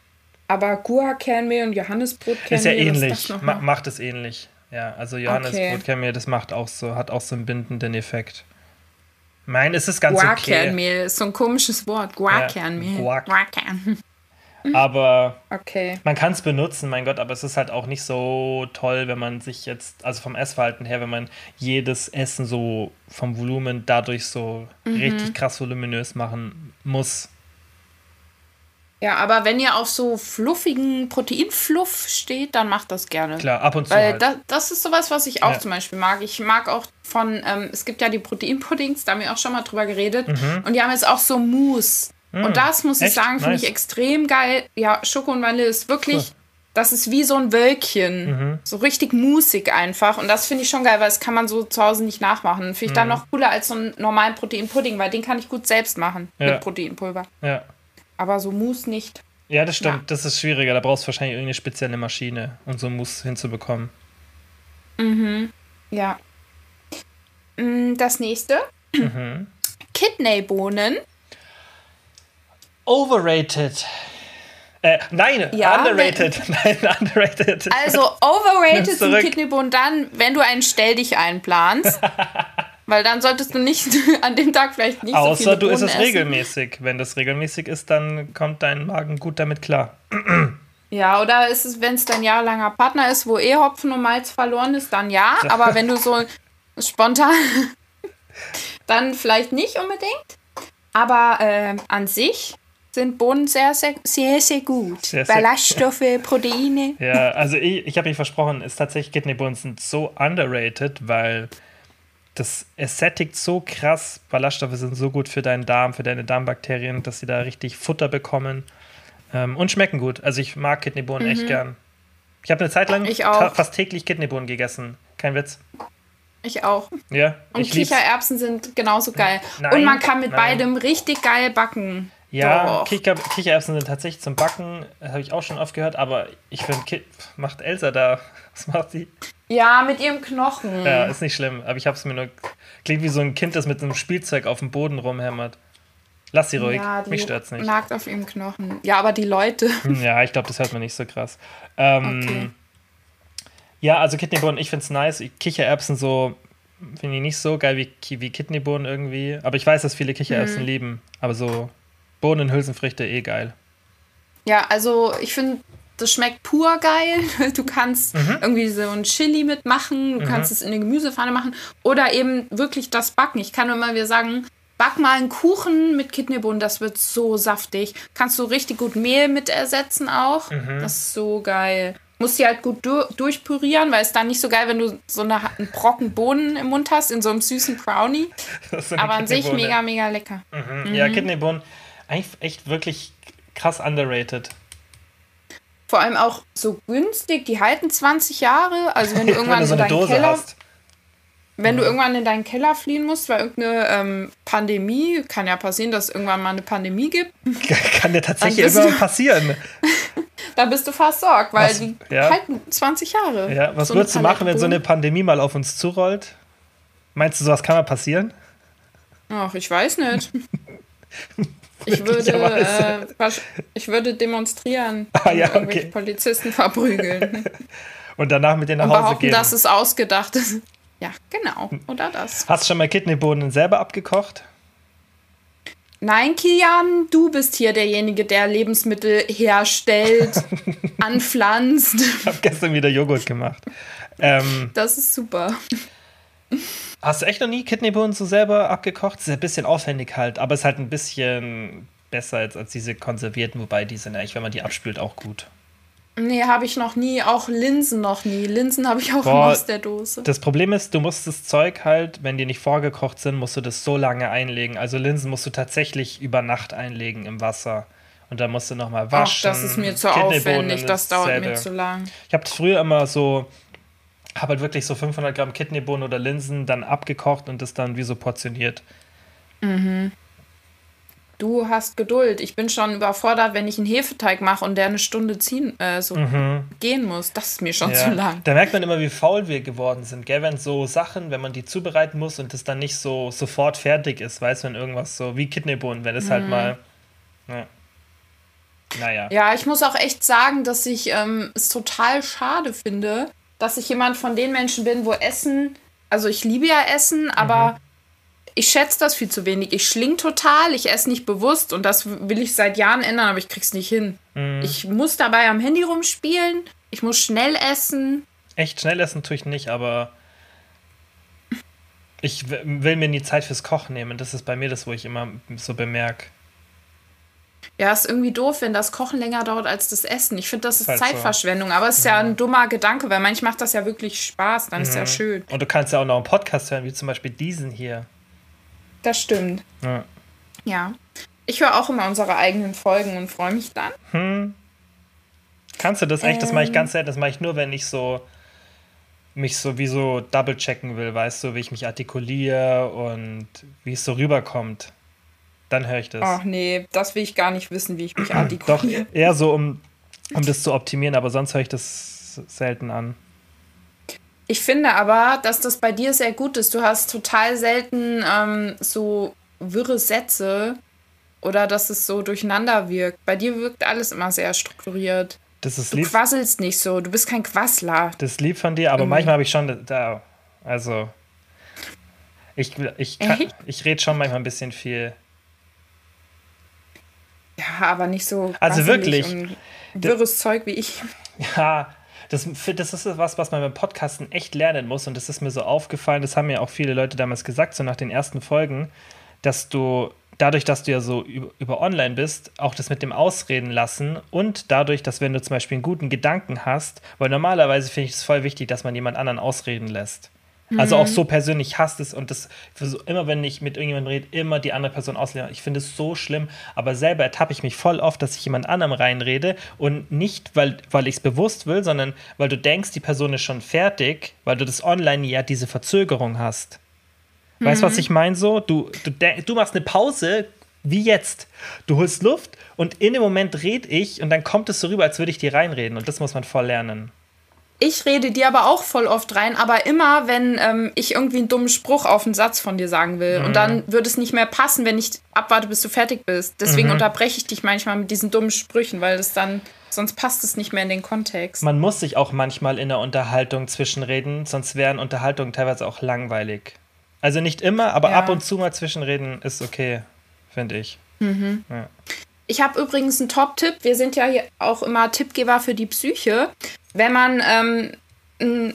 Speaker 1: Aber Gurkernmehl und Johannesbrotkernmehl.
Speaker 3: Ist ja ähnlich. Ma macht es ähnlich. Ja, also Johannesbrotkernmehl, okay. das macht auch so, hat auch so einen bindenden Effekt. Mein, ist es ganz
Speaker 1: okay. Guarkernmehl ist so ein komisches Wort. Guarkernmehl. Ja, Guarkern.
Speaker 3: Aber
Speaker 1: okay.
Speaker 3: man kann es benutzen, mein Gott, aber es ist halt auch nicht so toll, wenn man sich jetzt, also vom Essverhalten her, wenn man jedes Essen so vom Volumen dadurch so mhm. richtig krass voluminös machen muss.
Speaker 1: Ja, aber wenn ihr auf so fluffigen Proteinfluff steht, dann macht das gerne.
Speaker 3: Klar, ab und zu.
Speaker 1: Weil halt. das, das ist sowas, was ich auch ja. zum Beispiel mag. Ich mag auch von, ähm, es gibt ja die Proteinpuddings, da haben wir auch schon mal drüber geredet. Mhm. Und die haben jetzt auch so Mousse. Mhm. Und das muss Echt? ich sagen, finde nice. ich extrem geil. Ja, Schoko und Vanille ist wirklich, cool. das ist wie so ein Wölkchen. Mhm. So richtig musig einfach. Und das finde ich schon geil, weil das kann man so zu Hause nicht nachmachen. Finde ich dann mhm. noch cooler als so einen normalen Proteinpudding, weil den kann ich gut selbst machen ja. mit Proteinpulver.
Speaker 3: Ja.
Speaker 1: Aber so Mousse nicht.
Speaker 3: Ja, das stimmt. Ja. Das ist schwieriger. Da brauchst du wahrscheinlich irgendeine spezielle Maschine, um so Mousse hinzubekommen.
Speaker 1: Mhm. Ja. Mm, das nächste. Mhm. Kidneybohnen.
Speaker 3: Overrated. Äh, nein, ja, underrated. Wenn, nein, underrated.
Speaker 1: Also overrated sind Kidneybohnen dann, wenn du einen Stell dich einplanst. Weil dann solltest du nicht an dem Tag vielleicht nicht
Speaker 3: Außer
Speaker 1: so viele
Speaker 3: du
Speaker 1: isst
Speaker 3: es regelmäßig. Wenn das regelmäßig ist, dann kommt dein Magen gut damit klar.
Speaker 1: Ja, oder ist es, wenn es dein jahrelanger Partner ist, wo eh Hopfen und Malz verloren ist, dann ja. Aber wenn du so spontan, dann vielleicht nicht unbedingt. Aber äh, an sich sind Bohnen sehr, sehr, sehr, sehr gut. Sehr, sehr Ballaststoffe, Proteine.
Speaker 3: Ja, also ich, ich habe mich versprochen, ist tatsächlich Kidneybohnen sind so underrated, weil das es sättigt so krass. Ballaststoffe sind so gut für deinen Darm, für deine Darmbakterien, dass sie da richtig Futter bekommen ähm, und schmecken gut. Also ich mag Kidneybohnen mhm. echt gern. Ich habe eine Zeit lang fast täglich Kidneybohnen gegessen. Kein Witz.
Speaker 1: Ich auch.
Speaker 3: Ja.
Speaker 1: Und Kichererbsen sind genauso geil. Nein, und man kann mit nein. beidem richtig geil backen.
Speaker 3: Ja, Kicher, Kichererbsen sind tatsächlich zum Backen, habe ich auch schon oft gehört, aber ich finde, macht Elsa da, was macht sie?
Speaker 1: Ja, mit ihrem Knochen.
Speaker 3: Ja, ist nicht schlimm, aber ich habe es mir nur, klingt wie so ein Kind, das mit einem Spielzeug auf dem Boden rumhämmert. Lass sie ruhig, ja, mich stört's nicht.
Speaker 1: nagt auf ihrem Knochen. Ja, aber die Leute.
Speaker 3: Hm, ja, ich glaube, das hört man nicht so krass. Ähm, okay. Ja, also Kidneybohnen, ich finde es nice. Kichererbsen so, finde ich nicht so geil wie, wie Kidneybohnen irgendwie. Aber ich weiß, dass viele Kichererbsen mhm. lieben. Aber so Bohnen, Hülsenfrüchte eh geil.
Speaker 1: Ja, also ich finde, das schmeckt pur geil. Du kannst mhm. irgendwie so ein Chili mitmachen, du mhm. kannst es in eine Gemüsepfanne machen oder eben wirklich das Backen. Ich kann nur mal wieder sagen, back mal einen Kuchen mit Kidneybohnen, das wird so saftig. Kannst du richtig gut Mehl mit ersetzen auch. Mhm. Das ist so geil. Musst die halt gut du durchpürieren, weil es dann nicht so geil, wenn du so eine, einen Brocken Bohnen im Mund hast, in so einem süßen Brownie. Aber an sich mega, mega lecker.
Speaker 3: Mhm. Ja, mhm. Kidneybohnen eigentlich echt wirklich krass underrated.
Speaker 1: Vor allem auch so günstig, die halten 20 Jahre. Also wenn du irgendwann wenn so in deinen Dose Keller. Hast. Wenn du irgendwann in deinen Keller fliehen musst, weil irgendeine ähm, Pandemie, kann ja passieren, dass es irgendwann mal eine Pandemie gibt.
Speaker 3: Kann ja tatsächlich irgendwann passieren.
Speaker 1: da bist du versorgt, weil was, die ja. halten 20 Jahre.
Speaker 3: Ja, was so würdest du machen, wenn so eine Pandemie mal auf uns zurollt? Meinst du, sowas kann mal passieren?
Speaker 1: Ach, ich weiß nicht. Ich würde, äh, ich würde demonstrieren
Speaker 3: ah, ja, und okay.
Speaker 1: Polizisten verprügeln.
Speaker 3: und danach mit denen nach Hause behaupten, gehen.
Speaker 1: dass es ausgedacht ist. Ja, genau. Oder das.
Speaker 3: Hast du schon mal Kidneybohnen selber abgekocht?
Speaker 1: Nein, Kian, du bist hier derjenige, der Lebensmittel herstellt, anpflanzt.
Speaker 3: Ich habe gestern wieder Joghurt gemacht. Ähm,
Speaker 1: das ist super.
Speaker 3: Hast du echt noch nie Kidneybohnen so selber abgekocht? Das ist ein bisschen aufwendig halt, aber es ist halt ein bisschen besser als, als diese konservierten, wobei die sind eigentlich, wenn man die abspült, auch gut.
Speaker 1: Nee, habe ich noch nie. Auch Linsen noch nie. Linsen habe ich auch
Speaker 3: Boah,
Speaker 1: aus der Dose.
Speaker 3: Das Problem ist, du musst das Zeug halt, wenn die nicht vorgekocht sind, musst du das so lange einlegen. Also Linsen musst du tatsächlich über Nacht einlegen im Wasser. Und dann musst du nochmal
Speaker 1: Ach,
Speaker 3: waschen.
Speaker 1: das ist mir zu aufwendig. Das dauert mir zu lang.
Speaker 3: Ich habe früher immer so, habe halt wirklich so 500 Gramm Kidneybohnen oder Linsen dann abgekocht und das dann wie so portioniert.
Speaker 1: Du hast Geduld. Ich bin schon überfordert, wenn ich einen Hefeteig mache und der eine Stunde ziehen, äh, so gehen muss. Das ist mir schon zu lang.
Speaker 3: Da merkt man immer, wie faul wir geworden sind, gell? Wenn so Sachen, wenn man die zubereiten muss und das dann nicht so sofort fertig ist, weißt du, wenn irgendwas so wie Kidneybohnen, wenn es halt mal. Ja. Naja.
Speaker 1: Ja, ich muss auch echt sagen, dass ich ähm, es total schade finde, dass ich jemand von den Menschen bin, wo Essen, also ich liebe ja Essen, aber ich schätze das viel zu wenig. Ich schling total, ich esse nicht bewusst und das will ich seit Jahren ändern, aber ich krieg's nicht hin. Ich muss dabei am Handy rumspielen, ich muss schnell essen.
Speaker 3: Echt schnell essen tue ich nicht, aber ich will mir nie Zeit fürs Kochen nehmen. Das ist bei mir das, wo ich immer so bemerke.
Speaker 1: Ja, ist irgendwie doof, wenn das Kochen länger dauert als das Essen. Ich finde, das ist
Speaker 3: Halt so.
Speaker 1: Zeitverschwendung, aber es ist ja ein dummer Gedanke, weil manchmal macht das ja wirklich Spaß, dann ist ja schön.
Speaker 3: Und du kannst ja auch noch einen Podcast hören, wie zum Beispiel diesen hier.
Speaker 1: Das stimmt.
Speaker 3: Ja.
Speaker 1: Ja. Ich höre auch immer unsere eigenen Folgen und freue mich dann.
Speaker 3: Kannst du das echt? Das mache ich
Speaker 1: Ähm.
Speaker 3: ganz selten. Das mache ich nur, wenn ich so mich so wie so double checken will, weißt du, wie ich mich artikuliere und wie es so rüberkommt. Dann höre ich das.
Speaker 1: Ach nee, das will ich gar nicht wissen, wie ich mich
Speaker 3: Doch,
Speaker 1: artikuliere.
Speaker 3: eher so, um, um das zu optimieren, aber sonst höre ich das selten an.
Speaker 1: Ich finde aber, dass das bei dir sehr gut ist. Du hast total selten ähm, so wirre Sätze oder dass es so durcheinander wirkt. Bei dir wirkt alles immer sehr strukturiert.
Speaker 3: Das ist
Speaker 1: Du
Speaker 3: lieb,
Speaker 1: quasselst nicht so, du bist kein Quassler.
Speaker 3: das ist lieb von dir, aber
Speaker 1: Irgendwie.
Speaker 3: manchmal habe ich schon da, also ich, ich, kann- ich rede schon manchmal ein bisschen viel.
Speaker 1: Ja, aber nicht so
Speaker 3: Also wirklich.
Speaker 1: und wirres Zeug wie ich.
Speaker 3: Ja, das, das ist was, was man beim Podcasten echt lernen muss. Und das ist mir so aufgefallen, das haben mir auch viele Leute damals gesagt, so nach den ersten Folgen, dass du dadurch, dass du ja so über, über online bist, auch das mit dem Ausreden lassen und dadurch, dass wenn du zum Beispiel einen guten Gedanken hast, weil normalerweise finde ich es voll wichtig, dass man jemand anderen ausreden lässt. Also auch so persönlich hasst es und das immer wenn ich mit irgendjemandem rede, immer die andere Person auslehnen. Ich finde es so schlimm, aber selber ertappe ich mich voll oft, dass ich jemand anderem reinrede und nicht, weil, weil ich es bewusst will, sondern weil du denkst, die Person ist schon fertig, weil du das online ja diese Verzögerung hast. Weißt du, was ich meine so? Du, du, du machst eine Pause, wie jetzt. Du holst Luft und in dem Moment red ich und dann kommt es so rüber, als würde ich dir reinreden und das muss man voll lernen.
Speaker 1: Ich rede dir aber auch voll oft rein, aber immer, wenn ähm, ich irgendwie einen dummen Spruch auf einen Satz von dir sagen will. Und dann würde es nicht mehr passen, wenn ich abwarte, bis du fertig bist. Deswegen unterbreche ich dich manchmal mit diesen dummen Sprüchen, weil das dann, sonst passt es nicht mehr in den Kontext.
Speaker 3: Man muss sich auch manchmal in der Unterhaltung zwischenreden, sonst wären Unterhaltungen teilweise auch langweilig. Also nicht immer, aber
Speaker 1: Ja.
Speaker 3: ab und zu mal zwischenreden ist okay, finde ich.
Speaker 1: Ich habe übrigens einen Top-Tipp. Wir sind ja hier auch immer Tippgeber für die Psyche. Wenn man ähm, ein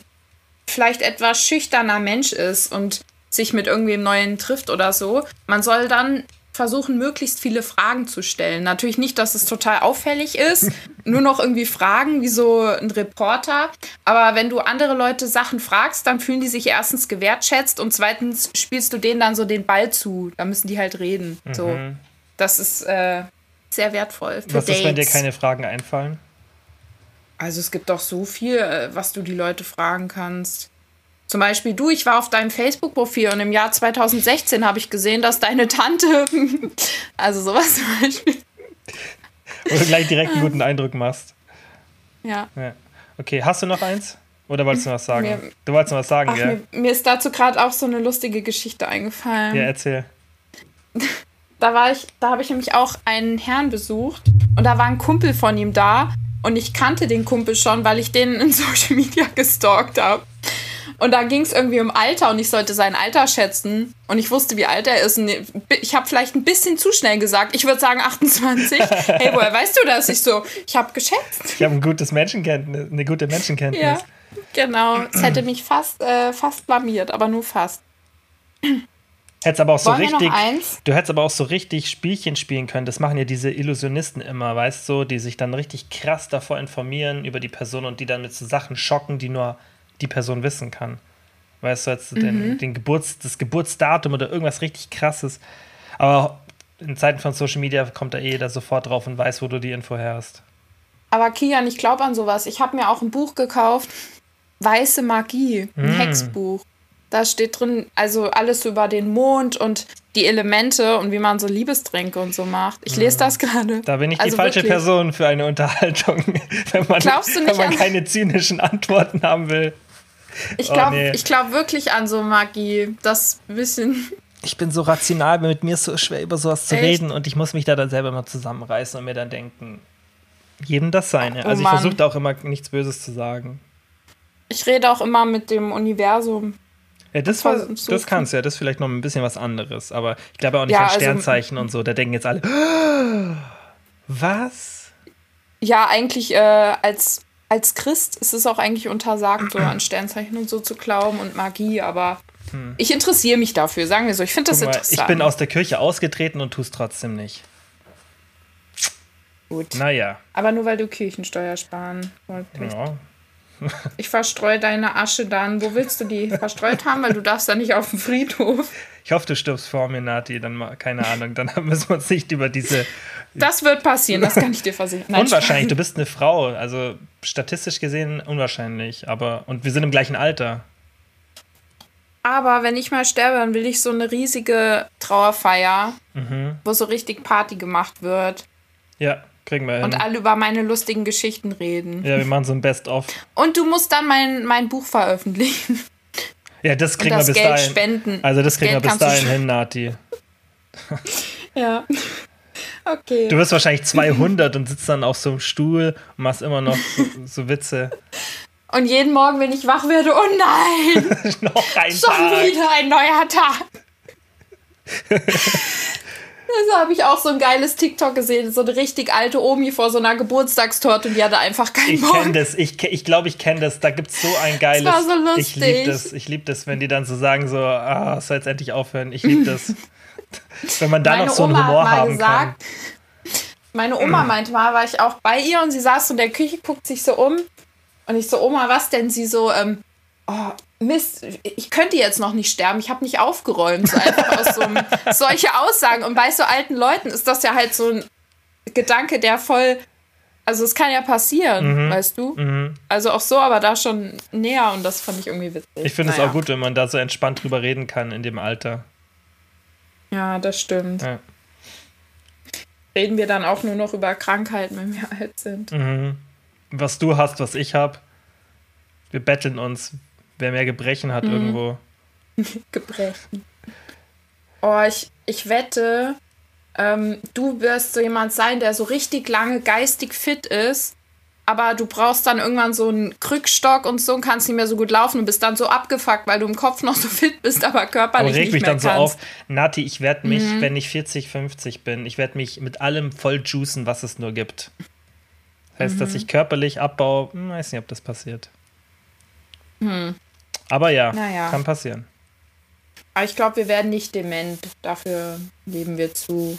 Speaker 1: vielleicht etwas schüchterner Mensch ist und sich mit irgendwem Neuen trifft oder so, man soll dann versuchen, möglichst viele Fragen zu stellen. Natürlich nicht, dass es total auffällig ist, nur noch irgendwie Fragen wie so ein Reporter. Aber wenn du andere Leute Sachen fragst, dann fühlen die sich erstens gewertschätzt und zweitens spielst du denen dann so den Ball zu. Da müssen die halt reden. So. Das ist äh, sehr wertvoll für
Speaker 3: Was ist, wenn dir
Speaker 1: Dates.
Speaker 3: keine Fragen einfallen?
Speaker 1: Also es gibt doch so viel, äh, was du die Leute fragen kannst. Zum Beispiel du, ich war auf deinem Facebook-Profil und im Jahr 2016 habe ich gesehen, dass deine Tante, also sowas zum Beispiel,
Speaker 3: du gleich direkt einen guten Eindruck machst.
Speaker 1: ja.
Speaker 3: Ja. Okay, hast du noch eins? Oder wolltest du noch was sagen?
Speaker 1: Mir-
Speaker 3: du wolltest noch was sagen,
Speaker 1: Ach,
Speaker 3: gell?
Speaker 1: mir, mir ist dazu gerade auch so eine lustige Geschichte eingefallen.
Speaker 3: Ja, erzähl.
Speaker 1: Da war ich, da habe ich nämlich auch einen Herrn besucht und da war ein Kumpel von ihm da und ich kannte den Kumpel schon, weil ich den in Social Media gestalkt habe. Und da ging es irgendwie um Alter und ich sollte sein Alter schätzen und ich wusste, wie alt er ist. Und ich habe vielleicht ein bisschen zu schnell gesagt. Ich würde sagen 28. Hey, woher weißt du das? Ich so, ich habe geschätzt.
Speaker 3: Ich habe ein gutes Menschenkenntnis, eine gute Menschenkenntnis.
Speaker 1: Ja, genau. Es hätte mich fast, äh, fast blamiert, aber nur fast.
Speaker 3: Hättest aber auch so
Speaker 1: Wollen
Speaker 3: richtig. Du hättest aber auch so richtig Spielchen spielen können. Das machen ja diese Illusionisten immer, weißt du, die sich dann richtig krass davor informieren über die Person und die dann mit so Sachen schocken, die nur die Person wissen kann. Weißt du, jetzt
Speaker 1: Mhm.
Speaker 3: den, den Geburts, das Geburtsdatum oder irgendwas richtig krasses. Aber in Zeiten von Social Media kommt da eh jeder sofort drauf und weiß, wo du die Info her hast.
Speaker 1: Aber Kian, ich glaube an sowas. Ich habe mir auch ein Buch gekauft, Weiße Magie, ein
Speaker 3: Mm.
Speaker 1: Hexbuch. Da steht drin, also alles über den Mond und die Elemente und wie man so Liebestränke und so macht. Ich lese das gerade.
Speaker 3: Da bin ich die
Speaker 1: Also
Speaker 3: falsche
Speaker 1: wirklich.
Speaker 3: Person für eine Unterhaltung, wenn man,
Speaker 1: Glaubst du nicht
Speaker 3: wenn man
Speaker 1: an-
Speaker 3: keine zynischen Antworten haben will.
Speaker 1: Ich
Speaker 3: Oh,
Speaker 1: glaube
Speaker 3: nee.
Speaker 1: ich glaub wirklich an so Magie. Das bisschen.
Speaker 3: Ich bin so rational, mit mir ist so schwer über sowas zu
Speaker 1: Echt?
Speaker 3: reden und ich muss mich da dann selber mal zusammenreißen und mir dann denken, jedem das seine.
Speaker 1: Oh
Speaker 3: also ich versuche auch immer nichts Böses zu sagen.
Speaker 1: Ich rede auch immer mit dem Universum.
Speaker 3: Ja, das, war, das kannst du ja, das ist vielleicht noch ein bisschen was anderes, aber ich glaube auch nicht
Speaker 1: Ja,
Speaker 3: an
Speaker 1: also-
Speaker 3: Sternzeichen und so. Da denken jetzt alle, was?
Speaker 1: Ja, eigentlich äh, als, als Christ ist es auch eigentlich untersagt, so an Sternzeichen und so zu glauben und Magie, aber ich interessiere mich dafür, sagen wir so. Ich finde das
Speaker 3: Hm. Mal,
Speaker 1: interessant.
Speaker 3: ich bin aus der Kirche ausgetreten und tue es trotzdem nicht.
Speaker 1: Gut.
Speaker 3: Naja,
Speaker 1: Aber nur weil du Kirchensteuer sparen wolltest.
Speaker 3: ja.
Speaker 1: Ich verstreue deine Asche dann. Wo willst du die verstreut haben? Weil du darfst ja nicht auf dem Friedhof.
Speaker 3: Ich hoffe, du stirbst vor mir, Nati. Dann mal, keine Ahnung. Dann müssen wir uns nicht über diese.
Speaker 1: Das wird passieren, das kann ich dir versichern. Nein,
Speaker 3: unwahrscheinlich. Du bist eine Frau. Also statistisch gesehen unwahrscheinlich. Aber und wir sind im gleichen Alter.
Speaker 1: Aber wenn ich mal sterbe, dann will ich so eine riesige Trauerfeier,
Speaker 3: Mhm.
Speaker 1: wo so richtig Party gemacht wird
Speaker 3: Ja, kriegen wir hin.
Speaker 1: und alle über meine lustigen Geschichten reden.
Speaker 3: ja, wir machen so ein Best-of.
Speaker 1: Und du musst dann mein, mein Buch veröffentlichen.
Speaker 3: Ja, das kriegen
Speaker 1: das
Speaker 3: wir bis
Speaker 1: Geld
Speaker 3: dahin.
Speaker 1: spenden.
Speaker 3: Also das kriegen wir
Speaker 1: Geld
Speaker 3: bis
Speaker 1: kannst du
Speaker 3: dahin hin, Nati.
Speaker 1: Ja. Okay.
Speaker 3: Du wirst wahrscheinlich 200 und sitzt dann auf so einem Stuhl und machst immer noch so, so Witze.
Speaker 1: Und jeden Morgen, wenn ich wach werde, oh nein,
Speaker 3: noch ein
Speaker 1: schon
Speaker 3: Tag.
Speaker 1: wieder ein neuer Tag. Also habe ich auch so ein geiles TikTok gesehen, so eine richtig alte Omi vor so einer Geburtstagstorte und die hatte einfach keinen
Speaker 3: Ich
Speaker 1: Bock.
Speaker 3: kenne das, ich, ke- ich glaube, ich kenne das. Da gibt es so ein geiles.
Speaker 1: war so
Speaker 3: Ich
Speaker 1: lustig.
Speaker 3: liebe das, ich liebe das, wenn die dann so sagen, so, ah, es soll jetzt endlich aufhören. Ich liebe das. wenn man da noch so einen
Speaker 1: Oma
Speaker 3: Humor
Speaker 1: hat mal
Speaker 3: haben
Speaker 1: gesagt, meine Oma meinte mal, war ich auch bei ihr und sie saß so in der Küche, guckt sich so um und ich so, Oma, was denn? Sie so, ähm, oh, Mist, ich könnte jetzt noch nicht sterben, ich habe nicht aufgeräumt. So einfach aus so einem, solche Aussagen. Und bei so alten Leuten ist das ja halt so ein Gedanke, der voll, also es kann ja passieren, weißt du?
Speaker 3: Mhm.
Speaker 1: Also auch so, aber da schon näher und das fand ich irgendwie witzig.
Speaker 3: Ich finde es
Speaker 1: Naja.
Speaker 3: auch gut, wenn man da so entspannt drüber reden kann in dem Alter.
Speaker 1: Ja, das stimmt.
Speaker 3: Ja.
Speaker 1: Reden wir dann auch nur noch über Krankheiten, wenn wir alt sind.
Speaker 3: Mhm. Was du hast, was ich habe. Wir betteln uns, wer mehr Gebrechen
Speaker 1: Mhm.
Speaker 3: hat irgendwo.
Speaker 1: Gebrechen. Oh, ich, ich wette, ähm, du wirst so jemand sein, der so richtig lange geistig fit ist, aber du brauchst dann irgendwann so einen Krückstock und so und kannst nicht mehr so gut laufen und bist dann so abgefuckt, weil du im Kopf noch so fit bist, aber körperlich
Speaker 3: reg
Speaker 1: nicht
Speaker 3: mich
Speaker 1: mehr
Speaker 3: dann so
Speaker 1: kannst.
Speaker 3: auf. Nati, ich werde mich,
Speaker 1: Mhm.
Speaker 3: wenn ich 40, 50 bin, ich werde mich mit allem voll juicen, was es nur gibt. Das heißt,
Speaker 1: Mhm.
Speaker 3: dass ich körperlich abbaue, hm, weiß nicht, ob das passiert. Aber ja.
Speaker 1: Naja.
Speaker 3: kann passieren.
Speaker 1: Aber ich glaube, wir werden nicht dement. Dafür leben wir zu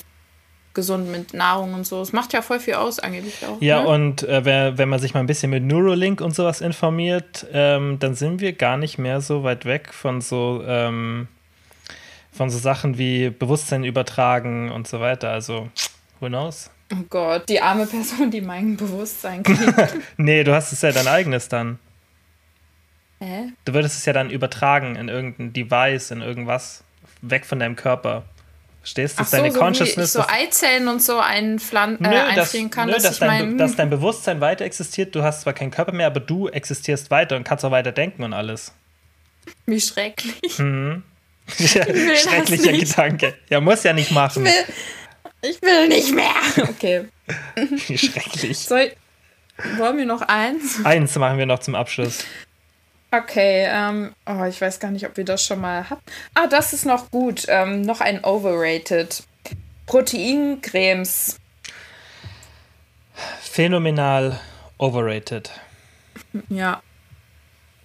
Speaker 1: gesund mit Nahrung und so. Es macht ja voll viel aus, angeblich auch.
Speaker 3: Ja,
Speaker 1: ne?
Speaker 3: und äh, wer, wenn man sich mal ein bisschen mit Neuralink und sowas informiert, ähm, dann sind wir gar nicht mehr so weit weg von so, ähm, von so Sachen wie Bewusstsein übertragen und so weiter. Also, who knows?
Speaker 1: Oh Gott, die arme Person, die mein Bewusstsein kriegt.
Speaker 3: Nee, du hast es ja dein eigenes dann.
Speaker 1: Hä?
Speaker 3: Du würdest es ja dann übertragen in irgendein Device, in irgendwas, weg von deinem Körper. Verstehst du? Dass
Speaker 1: so,
Speaker 3: deine
Speaker 1: so wie ich
Speaker 3: Consciousness.
Speaker 1: so Eizellen und so einflan äh,
Speaker 3: Nö, dass,
Speaker 1: einfrieren kann,
Speaker 3: nö,
Speaker 1: dass,
Speaker 3: dass,
Speaker 1: ich
Speaker 3: dein, dass dein Bewusstsein weiter existiert. Du hast zwar keinen Körper mehr, aber du existierst weiter und kannst auch weiter denken und alles.
Speaker 1: wie schrecklich.
Speaker 3: Mhm.
Speaker 1: das
Speaker 3: Schrecklicher. Gedanke. Ja, muss ja nicht machen.
Speaker 1: will, ich will nicht mehr. Okay.
Speaker 3: Wie schrecklich.
Speaker 1: Soll, wollen wir noch eins?
Speaker 3: Eins machen wir noch zum Abschluss.
Speaker 1: Okay, ähm, oh, ich weiß gar nicht, ob wir das schon mal hatten. Ah, das ist noch gut. Ähm, noch ein Overrated. Proteincremes.
Speaker 3: Phänomenal overrated.
Speaker 1: Ja.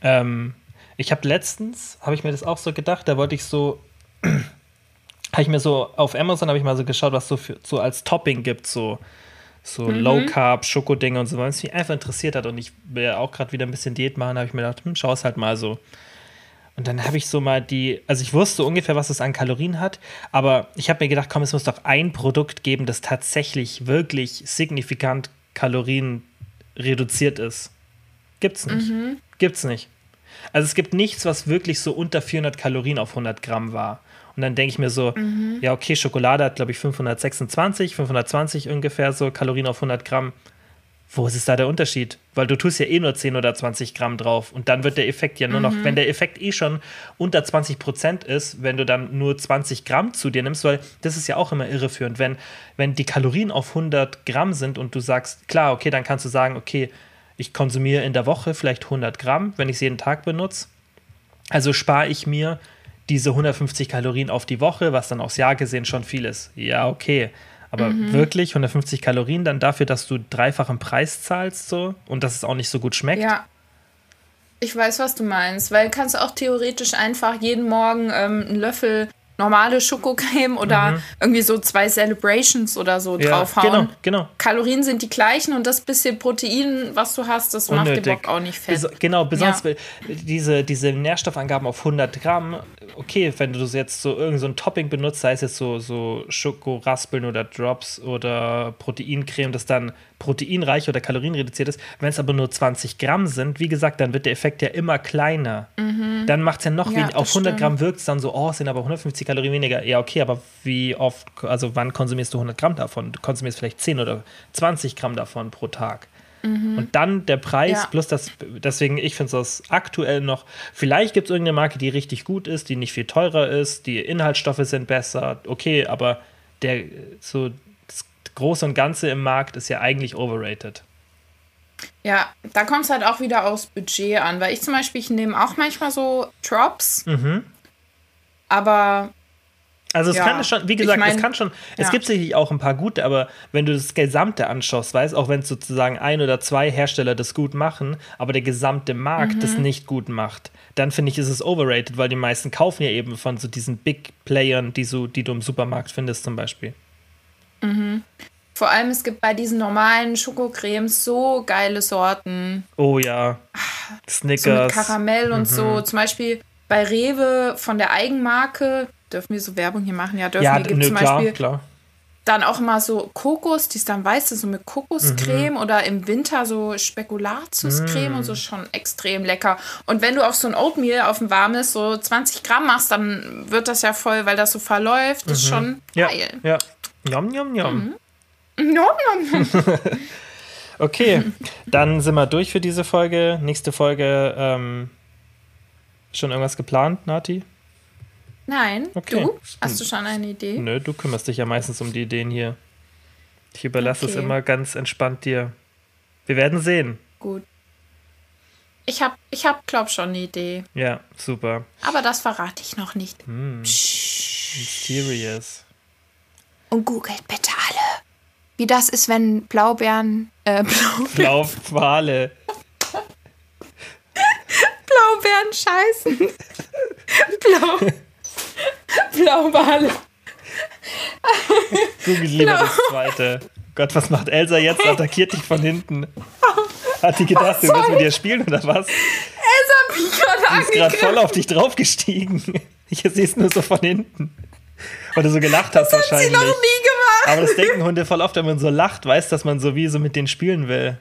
Speaker 3: Ähm, ich habe letztens, habe ich mir das auch so gedacht, da wollte ich so habe ich mir so auf Amazon habe ich mal so geschaut, was so für, so als Topping gibt, so so mhm. Low Carb Schokodinge und so, weil es mich einfach interessiert hat und ich will ja auch gerade wieder ein bisschen Diät machen, habe ich mir gedacht, hm, schau es halt mal so. Und dann habe ich so mal die, also ich wusste ungefähr, was es an Kalorien hat, aber ich habe mir gedacht, komm, es muss doch ein Produkt geben, das tatsächlich wirklich signifikant Kalorien reduziert ist. Gibt's nicht. Mhm. Gibt's nicht. Also es gibt nichts, was wirklich so unter 400 Kalorien auf 100 Gramm war. Und dann denke ich mir so, mhm. ja, okay, Schokolade hat, glaube ich, 526, 520 ungefähr so Kalorien auf 100 Gramm. Wo ist es da der Unterschied? Weil du tust ja eh nur 10 oder 20 Gramm drauf und dann wird der Effekt ja nur mhm. noch, wenn der Effekt eh schon unter 20 Prozent ist, wenn du dann nur 20 Gramm zu dir nimmst, weil das ist ja auch immer irreführend. Wenn, wenn die Kalorien auf 100 Gramm sind und du sagst, klar, okay, dann kannst du sagen, okay, ich konsumiere in der Woche vielleicht 100 Gramm, wenn ich es jeden Tag benutze. Also spare ich mir diese 150 Kalorien auf die Woche, was dann aufs Jahr gesehen schon viel ist. Ja, okay. Aber mhm. wirklich 150 Kalorien dann dafür, dass du dreifachen Preis zahlst so und dass es auch nicht so gut schmeckt?
Speaker 1: Ja. Ich weiß, was du meinst, weil kannst du auch theoretisch einfach jeden Morgen ähm, einen Löffel normale Schokocreme oder mhm. irgendwie so zwei Celebrations oder so ja, draufhauen. Genau, genau. Kalorien sind die gleichen und das bisschen Protein, was du hast, das Unnötig. macht den Bock auch nicht fett.
Speaker 3: Bes genau, besonders ja. diese, diese Nährstoffangaben auf 100 Gramm, okay, wenn du jetzt so irgendein so Topping benutzt, sei es jetzt so, so Schokoraspeln oder Drops oder Proteincreme, das dann proteinreich oder kalorienreduziert ist. Wenn es aber nur 20 Gramm sind, wie gesagt, dann wird der Effekt ja immer kleiner. Mhm. Dann macht es ja noch ja, weniger. Auf 100 stimmt. Gramm wirkt es dann so, oh, es sind aber 150 Kalorien weniger. Ja, okay, aber wie oft, also wann konsumierst du 100 Gramm davon? Du konsumierst vielleicht 10 oder 20 Gramm davon pro Tag. Mhm. Und dann der Preis ja. plus das, deswegen, ich finde es aktuell noch, vielleicht gibt es irgendeine Marke, die richtig gut ist, die nicht viel teurer ist, die Inhaltsstoffe sind besser, okay, aber der, so Große und Ganze im Markt ist ja eigentlich overrated.
Speaker 1: Ja, da kommt es halt auch wieder aufs Budget an, weil ich zum Beispiel, ich nehme auch manchmal so Drops, mhm. aber
Speaker 3: also es ja. kann schon, wie gesagt, ich mein, es kann schon, es gibt sicherlich auch ein paar gute, aber wenn du das Gesamte anschaust, weißt, auch wenn es sozusagen ein oder zwei Hersteller das gut machen, aber der gesamte Markt mhm. das nicht gut macht, dann finde ich, ist es overrated, weil die meisten kaufen ja eben von so diesen Big Playern, die, so, die du im Supermarkt findest zum Beispiel.
Speaker 1: Mhm. Vor allem, es gibt bei diesen normalen Schokocremes so geile Sorten.
Speaker 3: Oh ja.
Speaker 1: Snickers. So mit Karamell und mhm. so. Zum Beispiel bei Rewe von der Eigenmarke. Dürfen wir so Werbung hier machen? Ja, dürfen ja, wir. Gibt nö, zum klar, Beispiel klar. Dann auch immer so Kokos, die ist dann weißt du, so mit Kokoscreme mhm. oder im Winter so Spekulatiuscreme mhm. und so schon extrem lecker. Und wenn du auf so ein Oatmeal auf ein warmes so 20 Gramm machst, dann wird das ja voll, weil das so verläuft. Das ist mhm. schon
Speaker 3: ja,
Speaker 1: geil.
Speaker 3: Ja, Njom, njom, njom. Mhm. Njom, njom. okay, dann sind wir durch für diese Folge. Nächste Folge, ähm, schon irgendwas geplant, Nati?
Speaker 1: Nein. Okay. Du? Hast du schon eine Idee?
Speaker 3: Nö, du kümmerst dich ja meistens um die Ideen hier. Ich überlasse okay. es immer ganz entspannt dir. Wir werden sehen.
Speaker 1: Gut. Ich hab, ich hab, glaub schon eine Idee.
Speaker 3: Ja, super.
Speaker 1: Aber das verrate ich noch nicht.
Speaker 3: Hm. Mysterious.
Speaker 1: Und googelt bitte alle. Wie das ist, wenn Blaubeeren. Äh,
Speaker 3: Blaubeeren. Blauwale.
Speaker 1: Blaubeeren scheißen. Blau. Blauwale.
Speaker 3: Google lieber Blau. das zweite. Gott, was macht Elsa jetzt? Attackiert dich von hinten. Hat die gedacht, du willst mit dir spielen oder was?
Speaker 1: Elsa hat mich gerade
Speaker 3: angegriffen. ist gerade voll auf dich draufgestiegen. Ich sehe es nur so von hinten. Weil du so gelacht hast das wahrscheinlich. Das hat sie noch nie gemacht. Aber das denken Hunde voll oft, wenn man so lacht, weiß, dass man so wie so mit denen spielen will.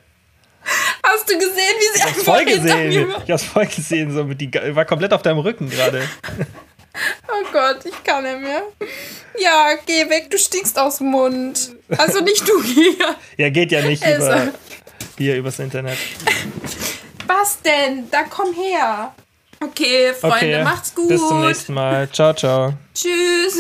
Speaker 1: Hast du gesehen, wie sie
Speaker 3: ich hab's voll gesehen. Ich hab's voll gesehen, so mit die war komplett auf deinem Rücken gerade.
Speaker 1: Oh Gott, ich kann nicht mehr. Ja, geh weg, du stinkst aus dem Mund. Also nicht du hier.
Speaker 3: Ja, geht ja nicht also. über, hier übers Internet.
Speaker 1: Was denn? Da komm her. Okay, Freunde, okay. macht's gut.
Speaker 3: Bis zum nächsten Mal. Ciao, ciao.
Speaker 1: Tschüss.